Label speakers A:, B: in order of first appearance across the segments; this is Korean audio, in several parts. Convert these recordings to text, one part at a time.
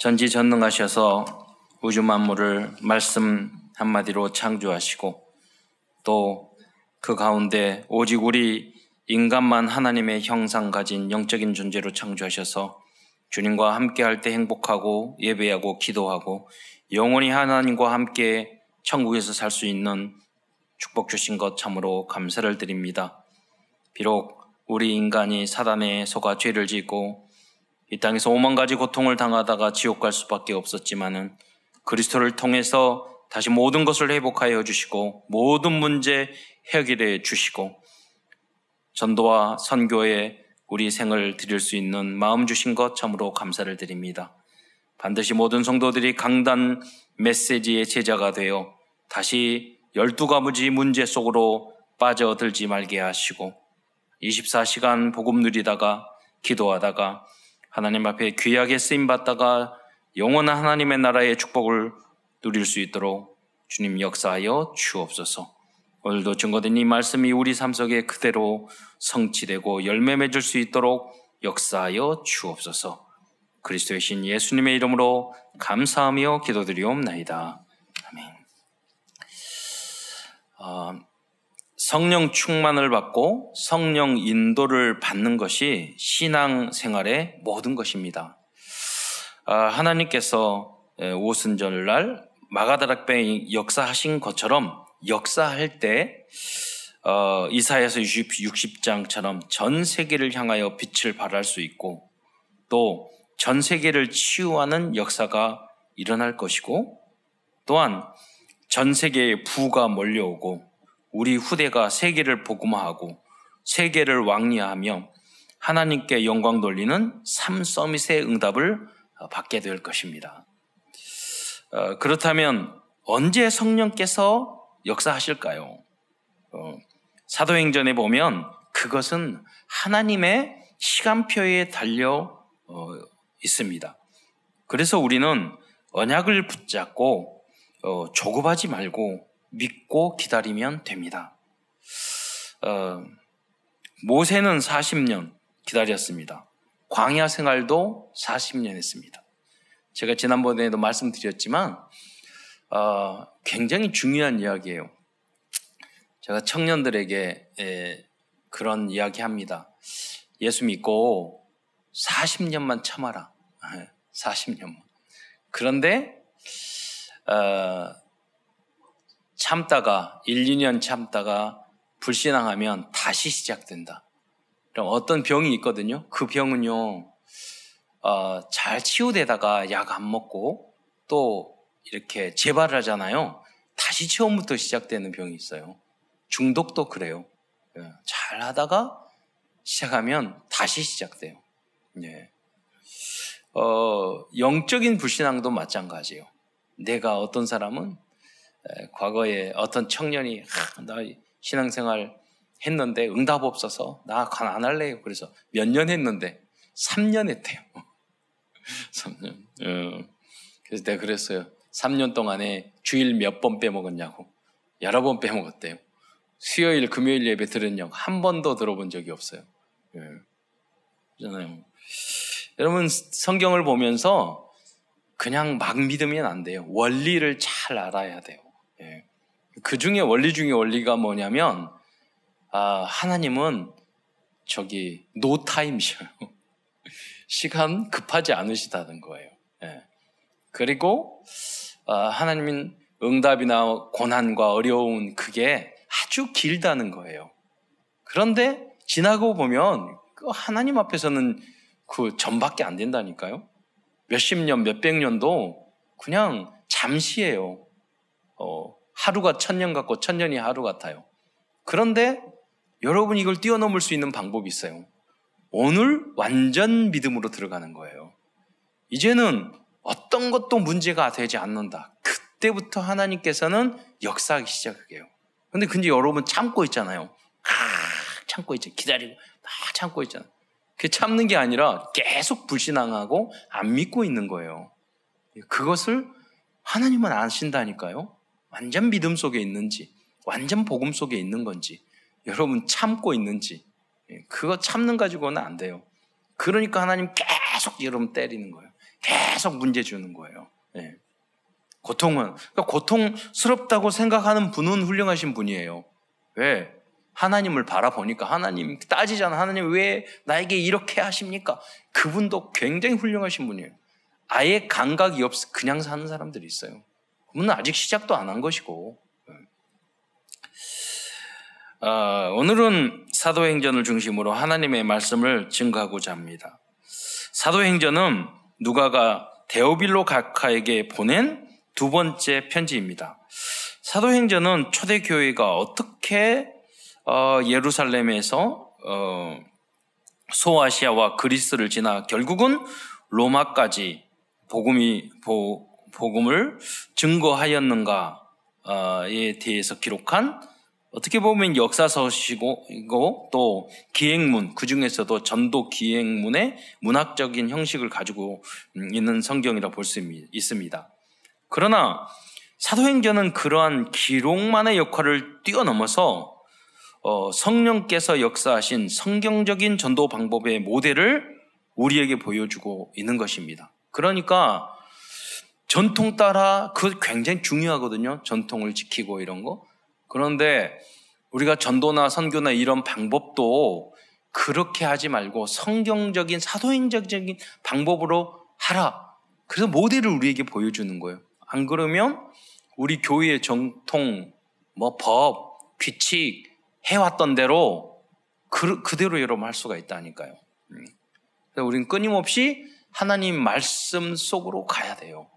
A: 전지전능하셔서 우주 만물을 말씀 한마디로 창조하시고 또 그 가운데 오직 우리 인간만 하나님의 형상 가진 영적인 존재로 창조하셔서 주님과 함께 할 때 행복하고 예배하고 기도하고 영원히 하나님과 함께 천국에서 살 수 있는 축복 주신 것 참으로 감사를 드립니다. 비록 우리 인간이 사단의 속아 죄를 짓고 이 땅에서 오만 가지 고통을 당하다가 지옥 갈 수밖에 없었지만은 그리스도를 통해서 다시 모든 것을 회복하여 주시고 모든 문제 해결해 주시고 전도와 선교에 우리 생을 드릴 수 있는 마음 주신 것 참으로 감사를 드립니다. 반드시 모든 성도들이 강단 메시지의 제자가 되어 다시 열두 가지 문제 속으로 빠져들지 말게 하시고 24시간 복음 누리다가 기도하다가 하나님 앞에 귀하게 쓰임 받다가 영원한 하나님의 나라의 축복을 누릴 수 있도록 주님 역사하여 주옵소서. 오늘도 증거된 이 말씀이 우리 삶 속에 그대로 성취되고 열매 맺을 수 있도록 역사하여 주옵소서. 그리스도의 신 예수님의 이름으로 감사하며 기도드리옵나이다. 아멘. 어, 성령 충만을 받고 성령 인도를 받는 것이 신앙 생활의 모든 것입니다. 아, 하나님께서 오순절날 마가다락뱅이 역사하신 것처럼 역사할 때 어, 이사야서 60, 장처럼 전 세계를 향하여 빛을 발할 수 있고 또 전 세계를 치유하는 역사가 일어날 것이고 또한 전 세계에 부가 몰려오고 우리 후대가 세계를 복음화하고 세계를 왕리하며 하나님께 영광 돌리는 삶 서밋의 응답을 받게 될 것입니다. 어, 그렇다면 언제 성령께서 역사하실까요? 어, 사도행전에 보면 그것은 하나님의 시간표에 달려 어, 있습니다. 그래서 우리는 언약을 붙잡고 어, 조급하지 말고 믿고 기다리면 됩니다. 어, 모세는 40년 기다렸습니다. 광야 생활도 40년 했습니다. 제가 지난번에도 말씀드렸지만 어, 굉장히 중요한 이야기예요. 제가 청년들에게 에, 그런 이야기 합니다. 예수 믿고 40년만 참아라. 40년만. 그런데 어, 참다가 1, 2년 참다가 불신앙하면 다시 시작된다. 그럼 어떤 병이 있거든요. 그 병은요, 어, 잘 치유되다가 약 안 먹고 또 이렇게 재발을 하잖아요. 다시 처음부터 시작되는 병이 있어요. 중독도 그래요. 예, 잘 하다가 시작하면 다시 시작돼요. 예. 어, 영적인 불신앙도 마찬가지예요. 내가 어떤 사람은 과거에 어떤 청년이 하, 나 신앙생활 했는데 응답 없어서 나관안 할래요. 그래서 몇 년 했는데 3년 했대요. 3년. 어. 그래서 내가 그랬어요. 3년 동안에 주일 몇 번 빼먹었냐고. 여러 번 빼먹었대요. 수요일, 금요일 예배 들었냐고. 한 번도 들어본 적이 없어요. 예. 그잖아요. 여러분, 성경을 보면서 그냥 막 믿으면 안 돼요. 원리를 잘 알아야 돼요. 예. 그 중에 원리 중에 원리가 뭐냐면, 아, 하나님은 저기, 노 타임이셔요. 시간 급하지 않으시다는 거예요. 예. 그리고, 아, 하나님은 응답이나 고난과 어려운 그게 아주 길다는 거예요. 그런데 지나고 보면 그 하나님 앞에서는 그 전밖에 안 된다니까요. 몇십 년, 몇백 년도 그냥 잠시예요. 어, 하루가 천년 같고 천년이 하루 같아요. 그런데 여러분 이걸 뛰어넘을 수 있는 방법이 있어요. 오늘 완전 믿음으로 들어가는 거예요. 이제는 어떤 것도 문제가 되지 않는다. 그때부터 하나님께서는 역사하기 시작해요. 근데 근데 여러분 참고 있잖아요. 아, 참고 있죠. 기다리고 막 참고 있잖아요. 그 참는 게 아니라 계속 불신앙하고 안 믿고 있는 거예요. 그것을 하나님은 아신다니까요. 완전 믿음 속에 있는지, 완전 복음 속에 있는 건지, 여러분 참고 있는지, 예, 그거 참는 가지고는 안 돼요. 그러니까 하나님 계속 여러분 때리는 거예요. 계속 문제 주는 거예요. 예. 고통은 그러니까 고통스럽다고 생각하는 분은 훌륭하신 분이에요. 왜? 하나님을 바라보니까 하나님 따지잖아. 하나님 왜 나에게 이렇게 하십니까? 그분도 굉장히 훌륭하신 분이에요. 아예 감각이 없어 그냥 사는 사람들이 있어요. 그분은 아직 시작도 안 한 것이고. 어, 오늘은 사도행전을 중심으로 하나님의 말씀을 증거하고자 합니다. 사도행전은 누가가 데오빌로 각하에게 보낸 두 번째 편지입니다. 사도행전은 초대교회가 어떻게 어, 예루살렘에서 어, 소아시아와 그리스를 지나 결국은 로마까지 복음이 보, 복음을 증거하였는가에 대해서 기록한 어떻게 보면 역사서시고 또 기행문 그 중에서도 전도 기행문의 문학적인 형식을 가지고 있는 성경이라 볼 수 있습니다. 그러나 사도행전은 그러한 기록만의 역할을 뛰어넘어서 어, 성령께서 역사하신 성경적인 전도 방법의 모델을 우리에게 보여주고 있는 것입니다. 그러니까 전통 따라 그 굉장히 중요하거든요. 전통을 지키고 이런 거. 그런데 우리가 전도나 선교나 이런 방법도 그렇게 하지 말고 성경적인 사도행적인 방법으로 하라. 그래서 모델을 우리에게 보여주는 거예요. 안 그러면 우리 교회의 정통, 뭐 법, 규칙 해왔던 대로 그, 그대로 여러분 할 수가 있다니까요. 음. 그래서 우리는 끊임없이 하나님 말씀 속으로 가야 돼요.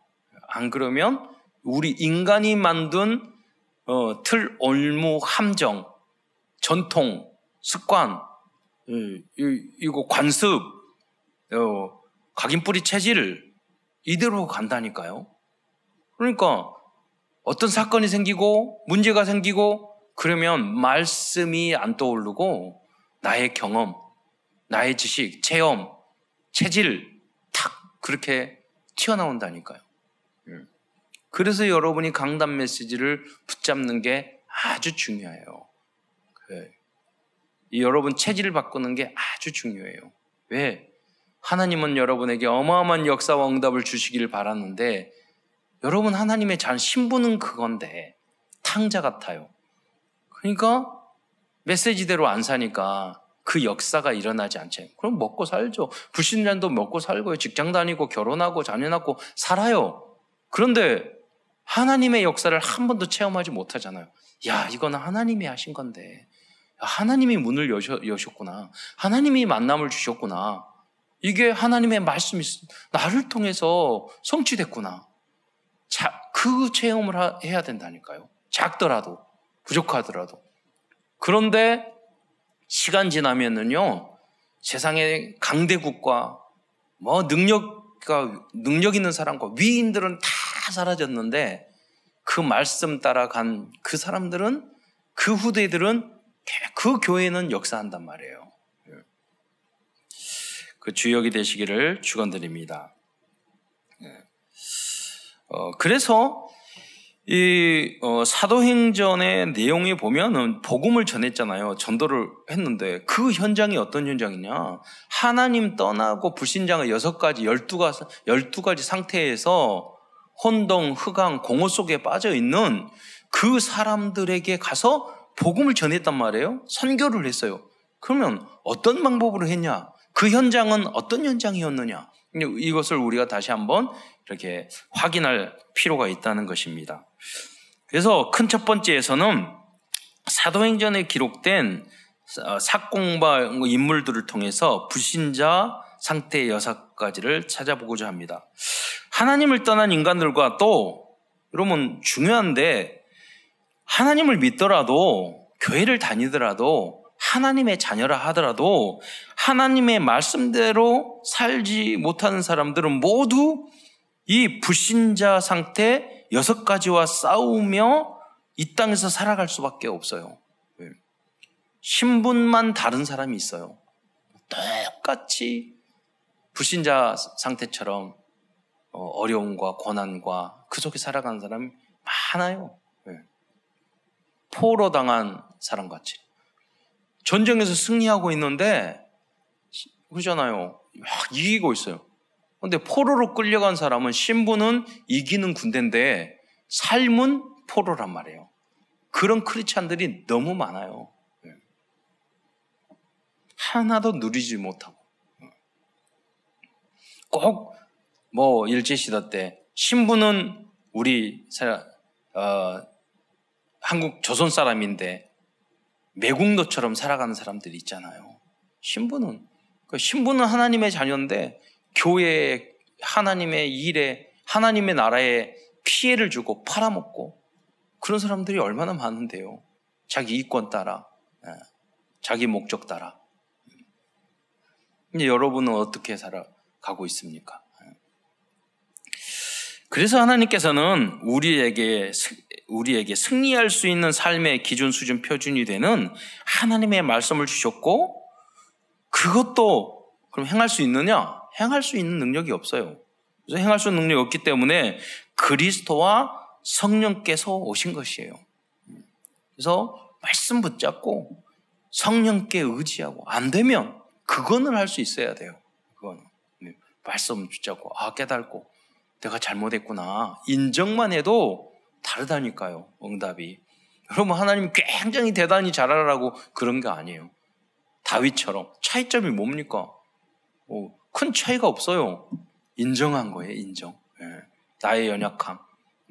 A: 안 그러면 우리 인간이 만든 어, 틀, 올무, 함정, 전통, 습관, 이, 이거 관습, 어, 각인뿌리 체질 이대로 간다니까요. 그러니까 어떤 사건이 생기고 문제가 생기고 그러면 말씀이 안 떠오르고 나의 경험, 나의 지식, 체험, 체질 탁 그렇게 튀어나온다니까요. 그래서 여러분이 강단 메시지를 붙잡는 게 아주 중요해요. 그, 여러분 체질을 바꾸는 게 아주 중요해요. 왜? 하나님은 여러분에게 어마어마한 역사와 응답을 주시기를 바랐는데 여러분 하나님의 잘 신부는 그건데 탕자 같아요. 그러니까 메시지대로 안 사니까 그 역사가 일어나지 않죠. 그럼 먹고 살죠. 불신자도 먹고 살고요. 직장 다니고 결혼하고 자녀 낳고 살아요. 그런데 하나님의 역사를 한 번도 체험하지 못하잖아요. 야, 이거는 하나님이 하신 건데. 하나님이 문을 여셨, 여셨 구나. 하나님이 만남을 주셨구나. 이게 하나님의 말씀이 나를 통해서 성취됐구나. 자, 그 체험을 하, 해야 된다니까요. 작더라도, 부족하더라도. 그런데 시간 지나면은요, 세상의 강대국과 뭐 능력, 능력 있는 사람과 위인들은 다 사라졌는데 그 말씀 따라간 그 사람들은 그 후대들은 그 교회는 역사한단 말이에요. 그 주역이 되시기를 축원드립니다. 어, 그래서 이 어, 사도행전의 내용에 보면은 복음을 전했잖아요. 전도를 했는데 그 현장이 어떤 현장이냐? 하나님 떠나고 불신자가 여섯 가지, 열두 가지, 열두 가지 상태에서 혼동, 흑암, 공허 속에 빠져 있는 그 사람들에게 가서 복음을 전했단 말이에요. 선교를 했어요. 그러면 어떤 방법으로 했냐? 그 현장은 어떤 현장이었느냐? 이것을 우리가 다시 한번 이렇게 확인할 필요가 있다는 것입니다. 그래서 큰 첫 번째에서는 사도행전에 기록된 사공바 인물들을 통해서 불신자 상태의 여섯 가지를 찾아보고자 합니다. 하나님을 떠난 인간들과 또 여러분 중요한데 하나님을 믿더라도 교회를 다니더라도 하나님의 자녀라 하더라도 하나님의 말씀대로 살지 못하는 사람들은 모두 이 불신자 상태 여섯 가지와 싸우며 이 땅에서 살아갈 수밖에 없어요. 신분만 다른 사람이 있어요. 똑같이 불신자 상태처럼 어, 어려움과 고난과 그 속에 살아가는 사람이 많아요. 네. 포로 당한 사람 같이. 전쟁에서 승리하고 있는데, 그러잖아요. 막 이기고 있어요. 근데 포로로 끌려간 사람은 신분은 이기는 군대인데 삶은 포로란 말이에요. 그런 크리스찬들이 너무 많아요. 예. 하나도 누리지 못하고. 꼭, 뭐, 일제시대 때, 신분은 우리, 어, 한국 조선 사람인데, 매국노처럼 살아가는 사람들이 있잖아요. 신분은. 그 신분은 하나님의 자녀인데, 교회에, 하나님의 일에, 하나님의 나라에 피해를 주고 팔아먹고, 그런 사람들이 얼마나 많은데요. 자기 이권 따라, 예, 자기 목적 따라. 근데 여러분은 어떻게 살아가고 있습니까? 예. 그래서 하나님께서는 우리에게 우리에게 승리할 수 있는 삶의 기준 수준 표준이 되는 하나님의 말씀을 주셨고 그것도 그럼 행할 수 있느냐? 행할 수 있는 능력이 없어요. 그래서 행할 수 있는 능력이 없기 때문에 그리스도와 성령께서 오신 것이에요. 그래서 말씀 붙잡고 성령께 의지하고 안 되면 그거는 할 수 있어야 돼요. 그거는 네. 말씀 붙잡고 아 깨닫고 내가 잘못했구나 인정만 해도 다르다니까요. 응답이 여러분 하나님 굉장히 대단히 잘하라고 그런 게 아니에요. 다윗처럼 차이점이 뭡니까? 어, 큰 차이가 없어요. 인정한 거예요. 인정. 네. 나의 연약함.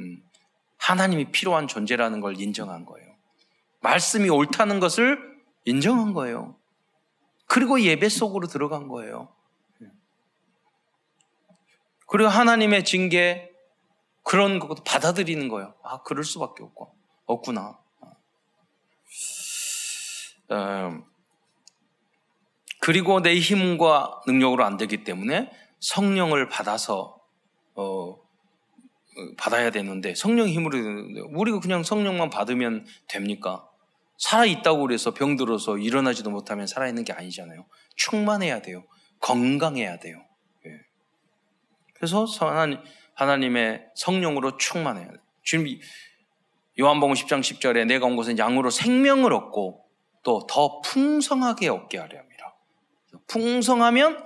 A: 음. 하나님이 필요한 존재라는 걸 인정한 거예요. 말씀이 옳다는 것을 인정한 거예요. 그리고 예배 속으로 들어간 거예요. 그리고 하나님의 징계 그런 것도 받아들이는 거예요. 아, 그럴 수밖에 없고 없구나. 음, 그리고 내 힘과 능력으로 안 되기 때문에 성령을 받아서 어, 받아야 되는데 성령 힘으로 되는데 우리가 그냥 성령만 받으면 됩니까? 살아 있다고 그래서 병들어서 일어나지도 못하면 살아 있는 게 아니잖아요. 충만해야 돼요. 건강해야 돼요. 예. 그래서 하나님, 하나님의 성령으로 충만해야 돼요. 주님 요한복음 10장 10절에 내가 온 것은 양으로 생명을 얻고 또 더 풍성하게 얻게 하려 합니다. 풍성하면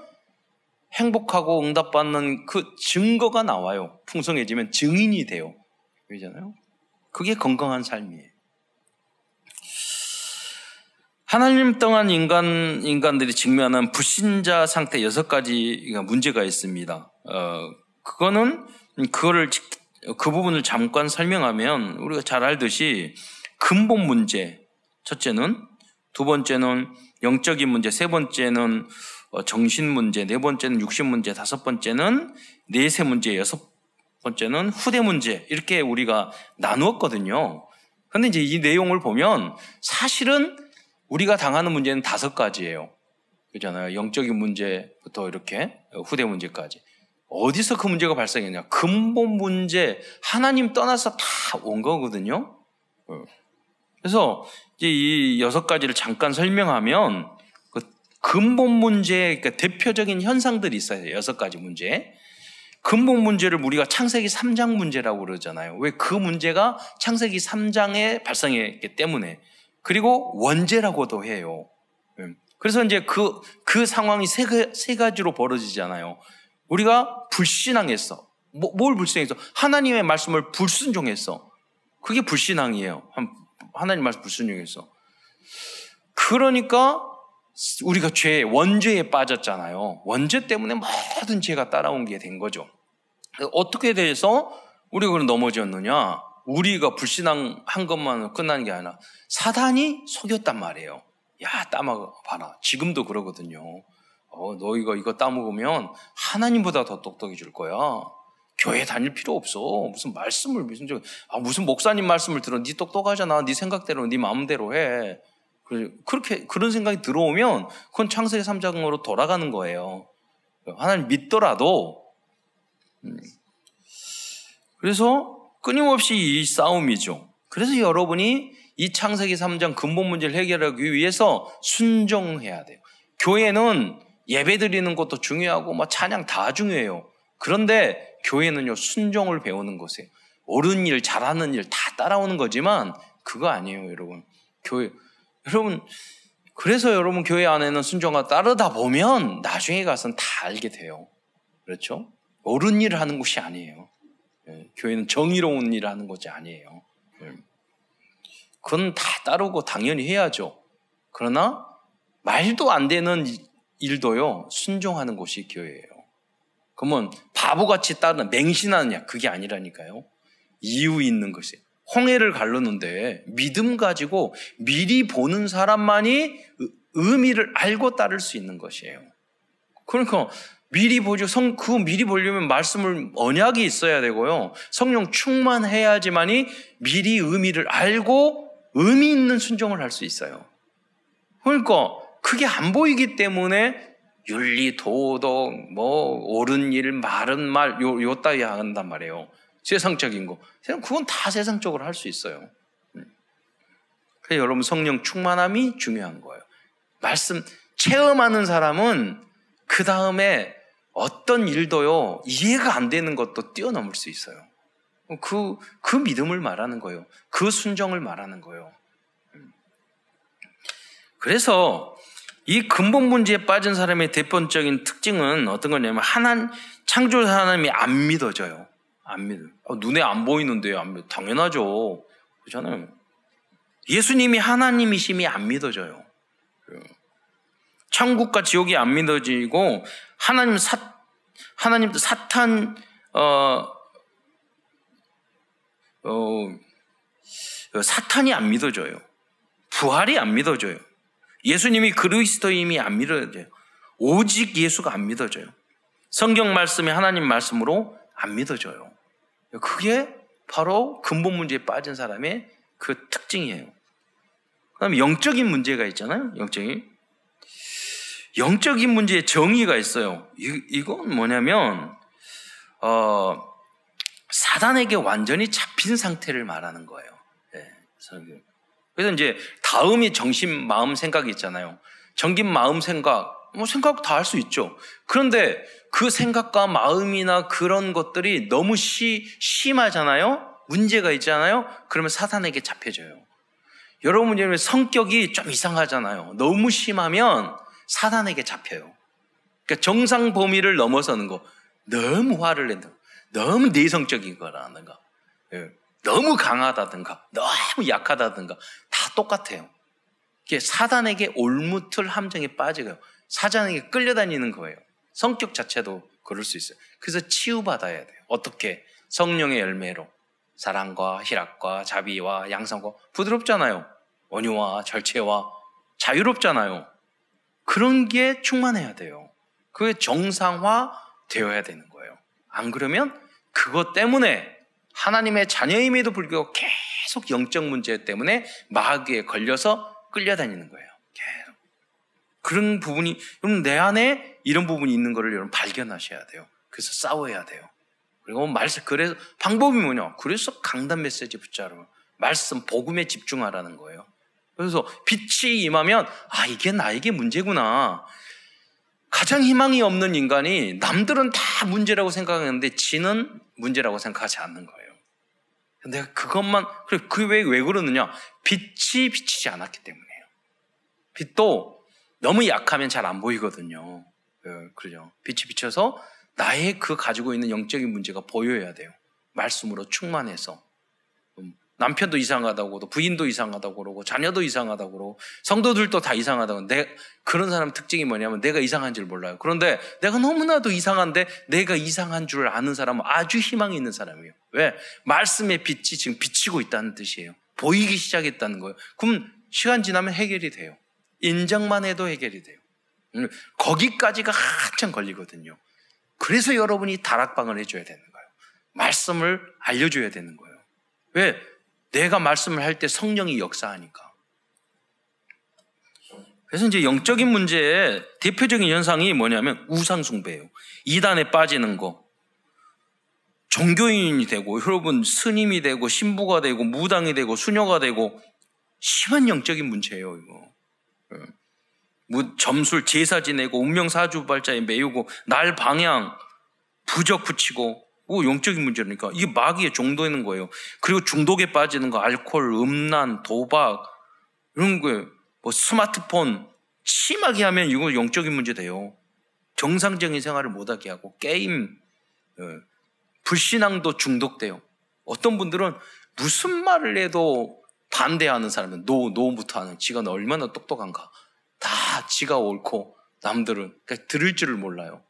A: 행복하고 응답받는 그 증거가 나와요. 풍성해지면 증인이 돼요. 그러잖아요. 그게 건강한 삶이에요. 하나님 떠난 인간, 인간들이 직면하는 불신자 상태 여섯 가지 문제가 있습니다. 어, 그거는, 그거를, 그 부분을 잠깐 설명하면 우리가 잘 알듯이 근본 문제, 첫째는, 두 번째는 영적인 문제, 세 번째는 어, 정신 문제, 네 번째는 육신 문제, 다섯 번째는 내세 문제, 여섯 번째는 후대 문제 이렇게 우리가 나누었거든요. 그런데 이제 이 내용을 보면 사실은 우리가 당하는 문제는 다섯 가지예요. 그렇잖아요. 영적인 문제부터 이렇게 후대 문제까지. 어디서 그 문제가 발생했냐? 근본 문제, 하나님 떠나서 다 온 거거든요. 어. 그래서 이제 이 여섯 가지를 잠깐 설명하면 근본 문제, 그러니까 대표적인 현상들이 있어요. 여섯 가지 문제. 근본 문제를 우리가 창세기 3장 문제라고 그러잖아요. 왜 그 문제가 창세기 3장에 발생했기 때문에. 그리고 원죄라고도 해요. 음. 그래서 이제 그, 그 상황이 세, 세 가지로 벌어지잖아요. 우리가 불신앙했어. 뭐, 뭘 불신했어? 하나님의 말씀을 불순종했어. 그게 불신앙이에요. 하나님 말씀 불순종했어. 그러니까 우리가 죄, 원죄에 빠졌잖아요. 원죄 때문에 모든 죄가 따라온 게 된 거죠. 어떻게 돼서 우리가 그럼 넘어졌느냐? 우리가 불신앙 한 것만 끝나는 게 아니라 사단이 속였단 말이에요. 야, 따먹어봐라. 지금도 그러거든요. 어, 너희가 이거 따먹으면 하나님보다 더 똑똑해질 거야. 교회 다닐 필요 없어. 무슨 말씀을 무슨 아, 무슨 목사님 말씀을 들어. 네 똑똑하잖아. 네 생각대로, 네 마음대로 해. 그렇게 그런 생각이 들어오면 그건 창세기 3장으로 돌아가는 거예요. 하나님 믿더라도 음. 그래서 끊임없이 이 싸움이죠. 그래서 여러분이 이 창세기 3장 근본 문제를 해결하기 위해서 순종해야 돼요. 교회는 예배 드리는 것도 중요하고 막 찬양 다 중요해요. 그런데 교회는요 순종을 배우는 곳이에요. 옳은 일, 잘하는 일 다 따라오는 거지만 그거 아니에요, 여러분. 교회 여러분, 그래서 여러분 교회 안에는 순종과 따르다 보면 나중에 가서는 다 알게 돼요. 그렇죠? 옳은 일을 하는 곳이 아니에요. 예, 교회는 정의로운 일을 하는 곳이 아니에요. 예. 그건 다 따르고 당연히 해야죠. 그러나 말도 안 되는 일도요, 순종하는 곳이 교회예요. 그러면 바보같이 따르는 맹신하느냐? 그게 아니라니까요. 이유 있는 것이. 홍해를 갈르는데 믿음 가지고 미리 보는 사람만이 의미를 알고 따를 수 있는 것이에요. 그러니까 미리 보죠. 성, 그 미리 보려면 말씀을 언약이 있어야 되고요. 성령 충만해야지만이 미리 의미를 알고 의미 있는 순종을 할 수 있어요. 그러니까 그게 안 보이기 때문에 윤리, 도덕, 뭐 옳은 일, 말은 말, 요, 요 따위 한단 말이에요. 세상적인 거. 그건 다 세상적으로 할 수 있어요. 음. 그래서 여러분 성령 충만함이 중요한 거예요. 말씀 체험하는 사람은 그 다음에 어떤 일도요 이해가 안 되는 것도 뛰어넘을 수 있어요. 그, 그 믿음을 말하는 거예요. 그 순정을 말하는 거예요. 음. 그래서 이 근본 문제에 빠진 사람의 대표적인 특징은 어떤 거냐면 하나 창조 하나님이 안 믿어져요. 안 믿어. 아, 눈에 안 보이는데요. 안 믿어. 당연하죠. 그렇잖아요. 예수님이 하나님이심이 안 믿어져요. 천국과 지옥이 안 믿어지고 하나님 사 하나님도 사탄 어, 어 사탄이 안 믿어져요. 부활이 안 믿어져요. 예수님이 그리스도임이 안 믿어져요. 오직 예수가 안 믿어져요. 성경 말씀이 하나님 말씀으로 안 믿어져요. 그게 바로 근본 문제에 빠진 사람의 그 특징이에요. 그 다음에 영적인 문제가 있잖아요. 영적인. 영적인 문제에 정의가 있어요. 이, 이건 뭐냐면, 어, 사단에게 완전히 잡힌 상태를 말하는 거예요. 네, 그래서 이제 다음이 정신, 마음, 생각이 있잖아요. 정신, 마음, 생각, 뭐 생각 다 할 수 있죠. 그런데 그 생각과 마음이나 그런 것들이 너무 시, 심하잖아요? 문제가 있잖아요? 그러면 사탄에게 잡혀져요. 여러분, 성격이 좀 이상하잖아요. 너무 심하면 사단에게 잡혀요. 그러니까 정상 범위를 넘어서는 거, 너무 화를 낸다. 너무 내성적인 거라든가, 예. 너무 강하다든가, 너무 약하다든가, 다 똑같아요. 이게 사단에게 올무틀 함정에 빠지고요. 사단에게 끌려다니는 거예요. 성격 자체도 그럴 수 있어요. 그래서 치유받아야 돼요. 어떻게? 성령의 열매로. 사랑과 희락과 자비와 양성과 부드럽잖아요. 원유와 절체와 자유롭잖아요. 그런 게 충만해야 돼요. 그게 정상화 되어야 되는 거예요. 안 그러면 그것 때문에 하나님의 자녀임에도 불구하고 계속 영적 문제 때문에 마귀에 걸려서 끌려다니는 거예요. 계속. 그런 부분이, 여러분, 내 안에 이런 부분이 있는 거를 여러분 발견하셔야 돼요. 그래서 싸워야 돼요. 그리고 말씀, 그래서 방법이 뭐냐? 그래서 강단 메시지 붙자로 말씀, 복음에 집중하라는 거예요. 그래서 빛이 임하면 아 이게 나에게 문제구나. 가장 희망이 없는 인간이 남들은 다 문제라고 생각하는데 지는 문제라고 생각하지 않는 거예요. 내가 그것만 그래 그왜 왜 그러느냐? 빛이 비치지 않았기 때문이에요. 빛도 너무 약하면 잘 안 보이거든요. 예, 그러죠. 빛이 비쳐서 나의 그 가지고 있는 영적인 문제가 보여야 돼요. 말씀으로 충만해서. 남편도 이상하다고 그러고 부인도 이상하다고 그러고 자녀도 이상하다고 그러고 성도들도 다 이상하다고 내 그런 사람 특징이 뭐냐면 내가 이상한 줄 몰라요. 그런데 내가 너무나도 이상한데 내가 이상한 줄 아는 사람은 아주 희망이 있는 사람이에요. 왜? 말씀의 빛이 지금 비치고 있다는 뜻이에요. 보이기 시작했다는 거예요. 그럼 시간 지나면 해결이 돼요. 인정만 해도 해결이 돼요. 음, 거기까지가 한참 걸리거든요. 그래서 여러분이 다락방을 해줘야 되는 거예요. 말씀을 알려줘야 되는 거예요. 왜? 내가 말씀을 할 때 성령이 역사하니까. 그래서 이제 영적인 문제의 대표적인 현상이 뭐냐면 우상숭배예요. 이단에 빠지는 거. 종교인이 되고 여러분 스님이 되고 신부가 되고 무당이 되고 수녀가 되고 심한 영적인 문제예요, 이거. 예. 점술 제사 지내고 운명 사주발자에 매우고 날 방향 부적 붙이고 뭐 영적인 문제니까 이게 마귀의 종도있는 거예요. 그리고 중독에 빠지는 거, 알코올, 음란, 도박 이런 거예요. 뭐 스마트폰 심하게 하면 이거 영적인 문제 돼요. 정상적인 생활을 못하게 하고 게임 예. 불신앙도 중독돼요. 어떤 분들은 무슨 말을 해도 반대하는 사람은 no, no부터 하는 지가 얼마나 똑똑한가. 다 지가 옳고 남들은 그러니까 들을 줄을 몰라요.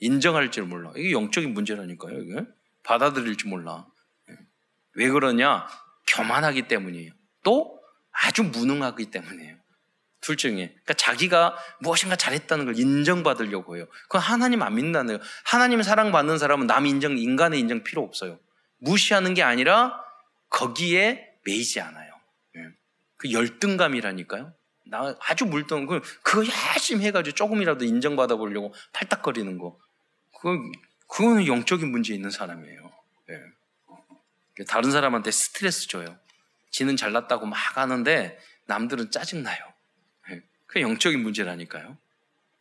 A: 인정할 줄 몰라. 이게 영적인 문제라니까요. 이게 받아들일 줄 몰라. 예. 왜 그러냐? 교만하기 때문이에요. 또 아주 무능하기 때문이에요. 둘 중에. 그러니까 자기가 무엇인가 잘했다는 걸 인정받으려고 해요. 그건 하나님 안 믿는다는 거예요. 하나님 사랑받는 사람은 남 인정, 인간의 인정 필요 없어요. 무시하는 게 아니라 거기에 매이지 않아요. 예. 그 열등감이라니까요. 나 아주 물던 그 그거 열심히 해가지고 조금이라도 인정받아 보려고 팔딱거리는 거. 그건 그거는 영적인 문제 있는 사람이에요. 예. 다른 사람한테 스트레스 줘요. 지는 잘났다고 막 하는데 남들은 짜증 나요. 예. 그 영적인 문제라니까요.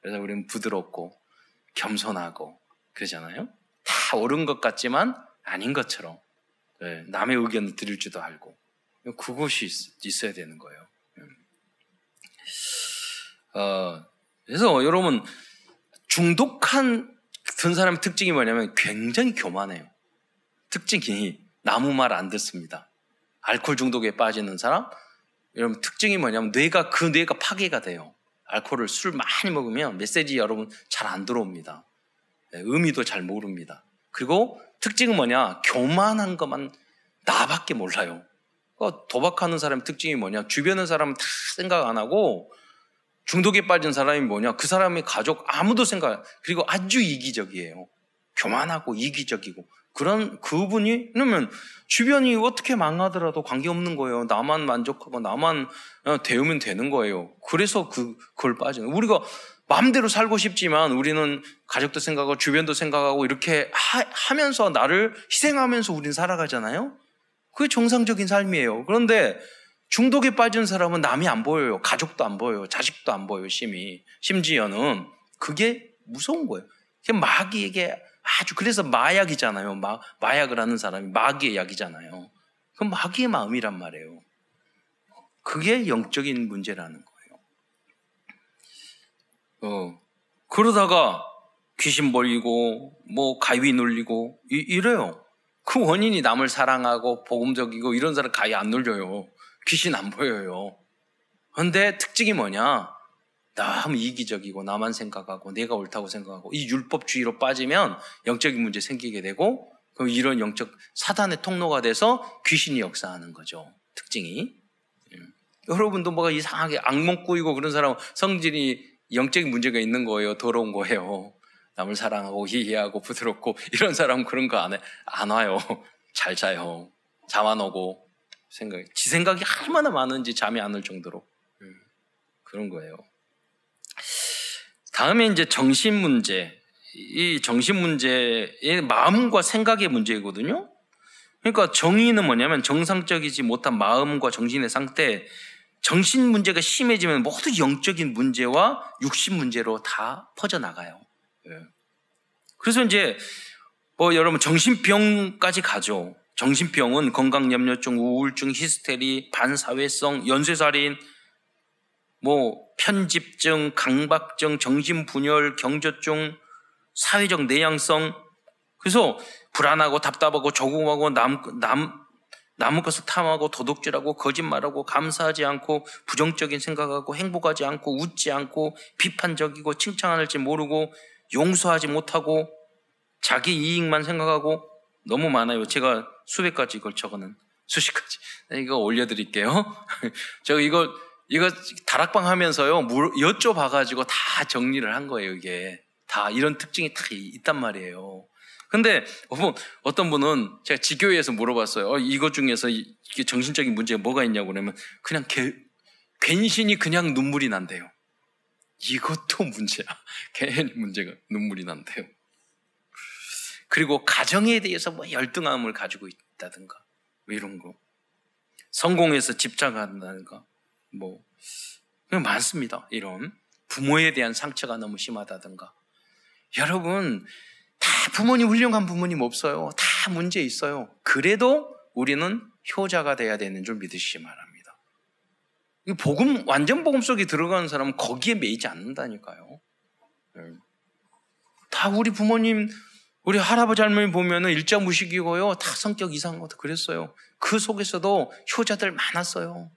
A: 그래서 우리는 부드럽고 겸손하고 그러잖아요. 다 옳은 것 같지만 아닌 것처럼 예. 남의 의견을 줄도 알고 그것이 있, 어야 되는 거예요. 예. 어, 그래서 여러분 중독한 든 사람의 특징이 뭐냐면 굉장히 교만해요. 특징이 나무 말 안 듣습니다. 알코올 중독에 빠지는 사람, 여러분 특징이 뭐냐면 뇌가 그 뇌가 파괴가 돼요. 알코올을 술 많이 먹으면 메시지 여러분 잘 안 들어옵니다. 네, 의미도 잘 모릅니다. 그리고 특징은 뭐냐? 교만한 것만 나밖에 몰라요. 그러니까 도박하는 사람의 특징이 뭐냐? 주변의 사람은 다 생각 안 하고 중독에 빠진 사람이 뭐냐? 그 사람의 가족 아무도 생각, 그리고 아주 이기적이에요. 교만하고 이기적이고. 그런 그분이, 그러면 주변이 어떻게 망하더라도 관계없는 거예요. 나만 만족하고 나만 어, 대우면 되는 거예요. 그래서 그, 그걸 빠지는. 우리가 마음대로 살고 싶지만 우리는 가족도 생각하고 주변도 생각하고 이렇게 하, 면서 나를 희생하면서 우리는 살아가잖아요. 그게 정상적인 삶이에요. 그런데 중독에 빠진 사람은 남이 안 보여요. 가족도 안 보여요. 자식도 안 보여요. 심히. 심지어는 그게 무서운 거예요. 그게 마귀에게 아주 그래서 마약이잖아요. 마, 마약을 하는 사람이 마귀의 약이잖아요. 그 마귀의 마음이란 말이에요. 그게 영적인 문제라는 거예요. 어, 그러다가 귀신 벌리고 뭐 가위 눌리고 이, 이래요. 그 원인이 남을 사랑하고 복음적이고 이런 사람 가위 안 눌려요. 귀신 안 보여요. 그런데 특징이 뭐냐? 너무 이기적이고 나만 생각하고 내가 옳다고 생각하고 이 율법주의로 빠지면 영적인 문제 생기게 되고 그럼 이런 영적 사단의 통로가 돼서 귀신이 역사하는 거죠. 특징이. 예. 여러분도 뭐가 이상하게 악몽 꾸이고 그런 사람 성질이 영적인 문제가 있는 거예요. 더러운 거예요. 남을 사랑하고 희희하고 부드럽고 이런 사람 그런 거 안 해. 안 와요. 잘 자요. 잠 안 오고 생각, 지 생각이 얼마나 많은지 잠이 안 올 정도로 음, 그런 거예요. 다음에 이제 정신 문제. 이 정신 문제의 마음과 생각의 문제거든요. 그러니까 정의는 뭐냐면 정상적이지 못한 마음과 정신의 상태, 정신 문제가 심해지면 모두 영적인 문제와 육신 문제로 다 퍼져나가요. 예. 그래서 이제 뭐 여러분 정신병까지 가죠. 정신병은 건강염려증, 우울증, 히스테리, 반사회성, 연쇄살인, 뭐 편집증, 강박증, 정신분열, 경조증, 사회적 내향성. 그래서 불안하고 답답하고 조급하고 남, 남, 남의 것을 탐하고 도둑질하고 거짓말하고 감사하지 않고 부정적인 생각하고 행복하지 않고 웃지 않고 비판적이고 칭찬할지 모르고 용서하지 못하고 자기 이익만 생각하고 너무 많아요. 제가 수백 가지 적어는 수십 가지. 이거 올려드릴게요. 제가 이거 이거 다락방 하면서요 여쭤봐가지고 다 정리를 한 거예요. 이게 다 이런 특징이 다 있단 말이에요. 근데 어떤 분은 제가 지교회에서 물어봤어요. 어, 이것 중에서 정신적인 문제가 뭐가 있냐고 그러면 그냥 개, 괜신이 그냥 눈물이 난대요. 이것도 문제야. 괜히 문제가 눈물이 난대요. 그리고 가정에 대해서 뭐 열등함을 가지고 있다든가 뭐 이런 거 성공해서 집착한다든가 뭐 많습니다. 이런 부모에 대한 상처가 너무 심하다든가 여러분 다 부모님 훌륭한 부모님 없어요. 다 문제 있어요. 그래도 우리는 효자가 돼야 되는 줄 믿으시기 바랍니다. 복음 완전 복음 속에 들어가는 사람은 거기에 매이지 않는다니까요. 네. 다 우리 부모님 우리 할아버지 할머니 보면은 일자 무식이고요. 다 성격 이상한 것도 그랬어요. 그 속에서도 효자들 많았어요.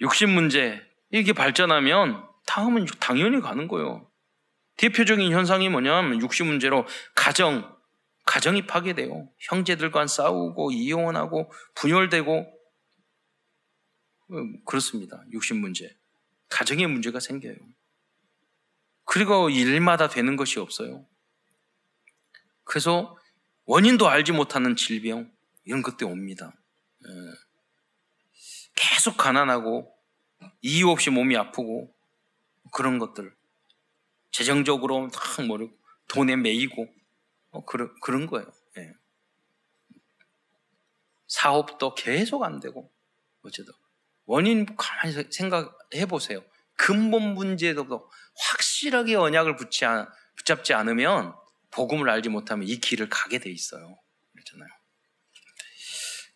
A: 욕심 문제 이게 발전하면 다음은 당연히 가는 거예요. 대표적인 현상이 뭐냐면 육신 문제로 가정, 가정이 파괴돼요. 형제들과 싸우고 이혼하고 분열되고 음, 그렇습니다. 육신 문제. 가정의 문제가 생겨요. 그리고 일마다 되는 것이 없어요. 그래서 원인도 알지 못하는 질병 이런 것들 옵니다. 예. 계속 가난하고 이유 없이 몸이 아프고 그런 것들 재정적으로 탁 모르고 돈에 매이고 어, 그런 그런 거예요. 예. 사업도 계속 안 되고 어쨌든 원인 가만히 생각해 보세요. 근본 문제도 확실하게 언약을 붙잡지 않으면 복음을 알지 못하면 이 길을 가게 돼 있어요. 그렇잖아요.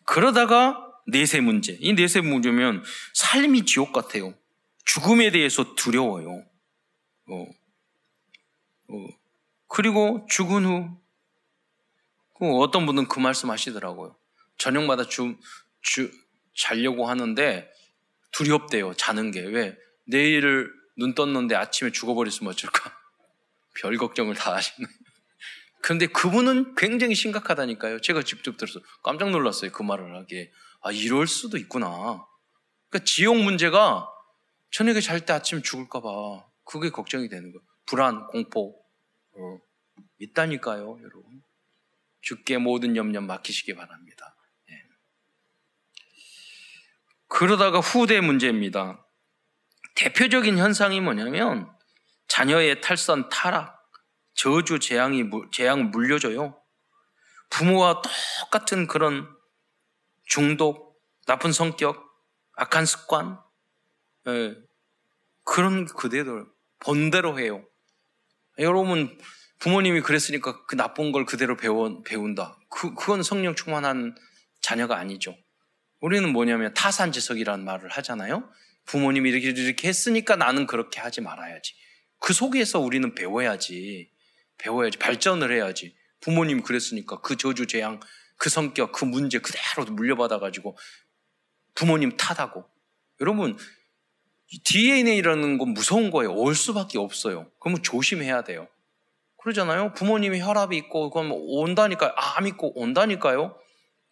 A: 그러다가 내세 문제. 이 내세 문제면 삶이 지옥 같아요. 죽음에 대해서 두려워요. 어. 어. 그리고 죽은 후, 그 어떤 분은 그 말씀 하시더라고요. 저녁마다 주, 주, 자려고 하는데 두렵대요. 자는 게. 왜? 내일을 눈 떴는데 아침에 죽어버렸으면 어쩔까? 별 걱정을 다 하시네. 그런데 그분은 굉장히 심각하다니까요. 제가 직접 들어서 깜짝 놀랐어요. 그 말을 하기에. 아, 이럴 수도 있구나. 그러니까 지옥 문제가 저녁에 잘 때 아침 죽을까봐 그게 걱정이 되는 거예요. 불안, 공포. 어, 있다니까요, 여러분. 죽게 모든 염려 맡기시기 바랍니다. 예. 그러다가 후대 문제입니다. 대표적인 현상이 뭐냐면 자녀의 탈선, 타락, 저주, 재앙이 재앙 물려줘요. 부모와 똑같은 그런 중독, 나쁜 성격, 악한 습관, 예, 그런 그대로 본대로 해요. 여러분 부모님이 그랬으니까 그 나쁜 걸 그대로 배워, 배운다. 그, 그건 성령 충만한 자녀가 아니죠. 우리는 뭐냐면 타산지석이라는 말을 하잖아요. 부모님이 이렇게 이렇게 했으니까 나는 그렇게 하지 말아야지. 그 속에서 우리는 배워야지. 배워야지. 발전을 해야지. 부모님이 그랬으니까 그 저주, 재앙, 그 성격, 그 문제 그대로 물려받아가지고 부모님 탓하고. 여러분, DNA라는 건 무서운 거예요. 올 수밖에 없어요. 그러면 조심해야 돼요. 그러잖아요. 부모님이 혈압이 있고, 그럼 온다니까요. 암 있고 온다니까요.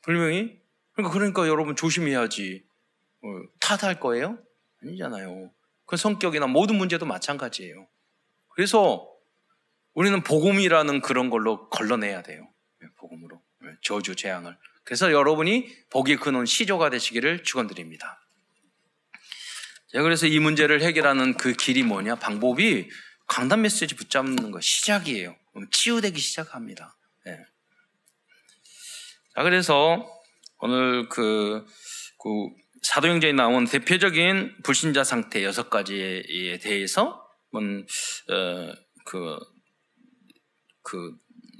A: 분명히. 그러니까, 그러니까 여러분 조심해야지. 어, 탓할 거예요? 아니잖아요. 그 성격이나 모든 문제도 마찬가지예요. 그래서 우리는 복음이라는 그런 걸로 걸러내야 돼요. 네, 복음으로. 네, 저주, 재앙을. 그래서 여러분이 복이 크는 시조가 되시기를 축원드립니다. 자, 그래서 이 문제를 해결하는 그 길이 뭐냐? 방법이 강단 메시지 붙잡는 거 시작이에요. 치유되기 시작합니다. 네. 자, 그래서 오늘 그, 그 사도행전에 나온 대표적인 불신자 상태 여섯 가지에 대해서 음, 어, 그, 그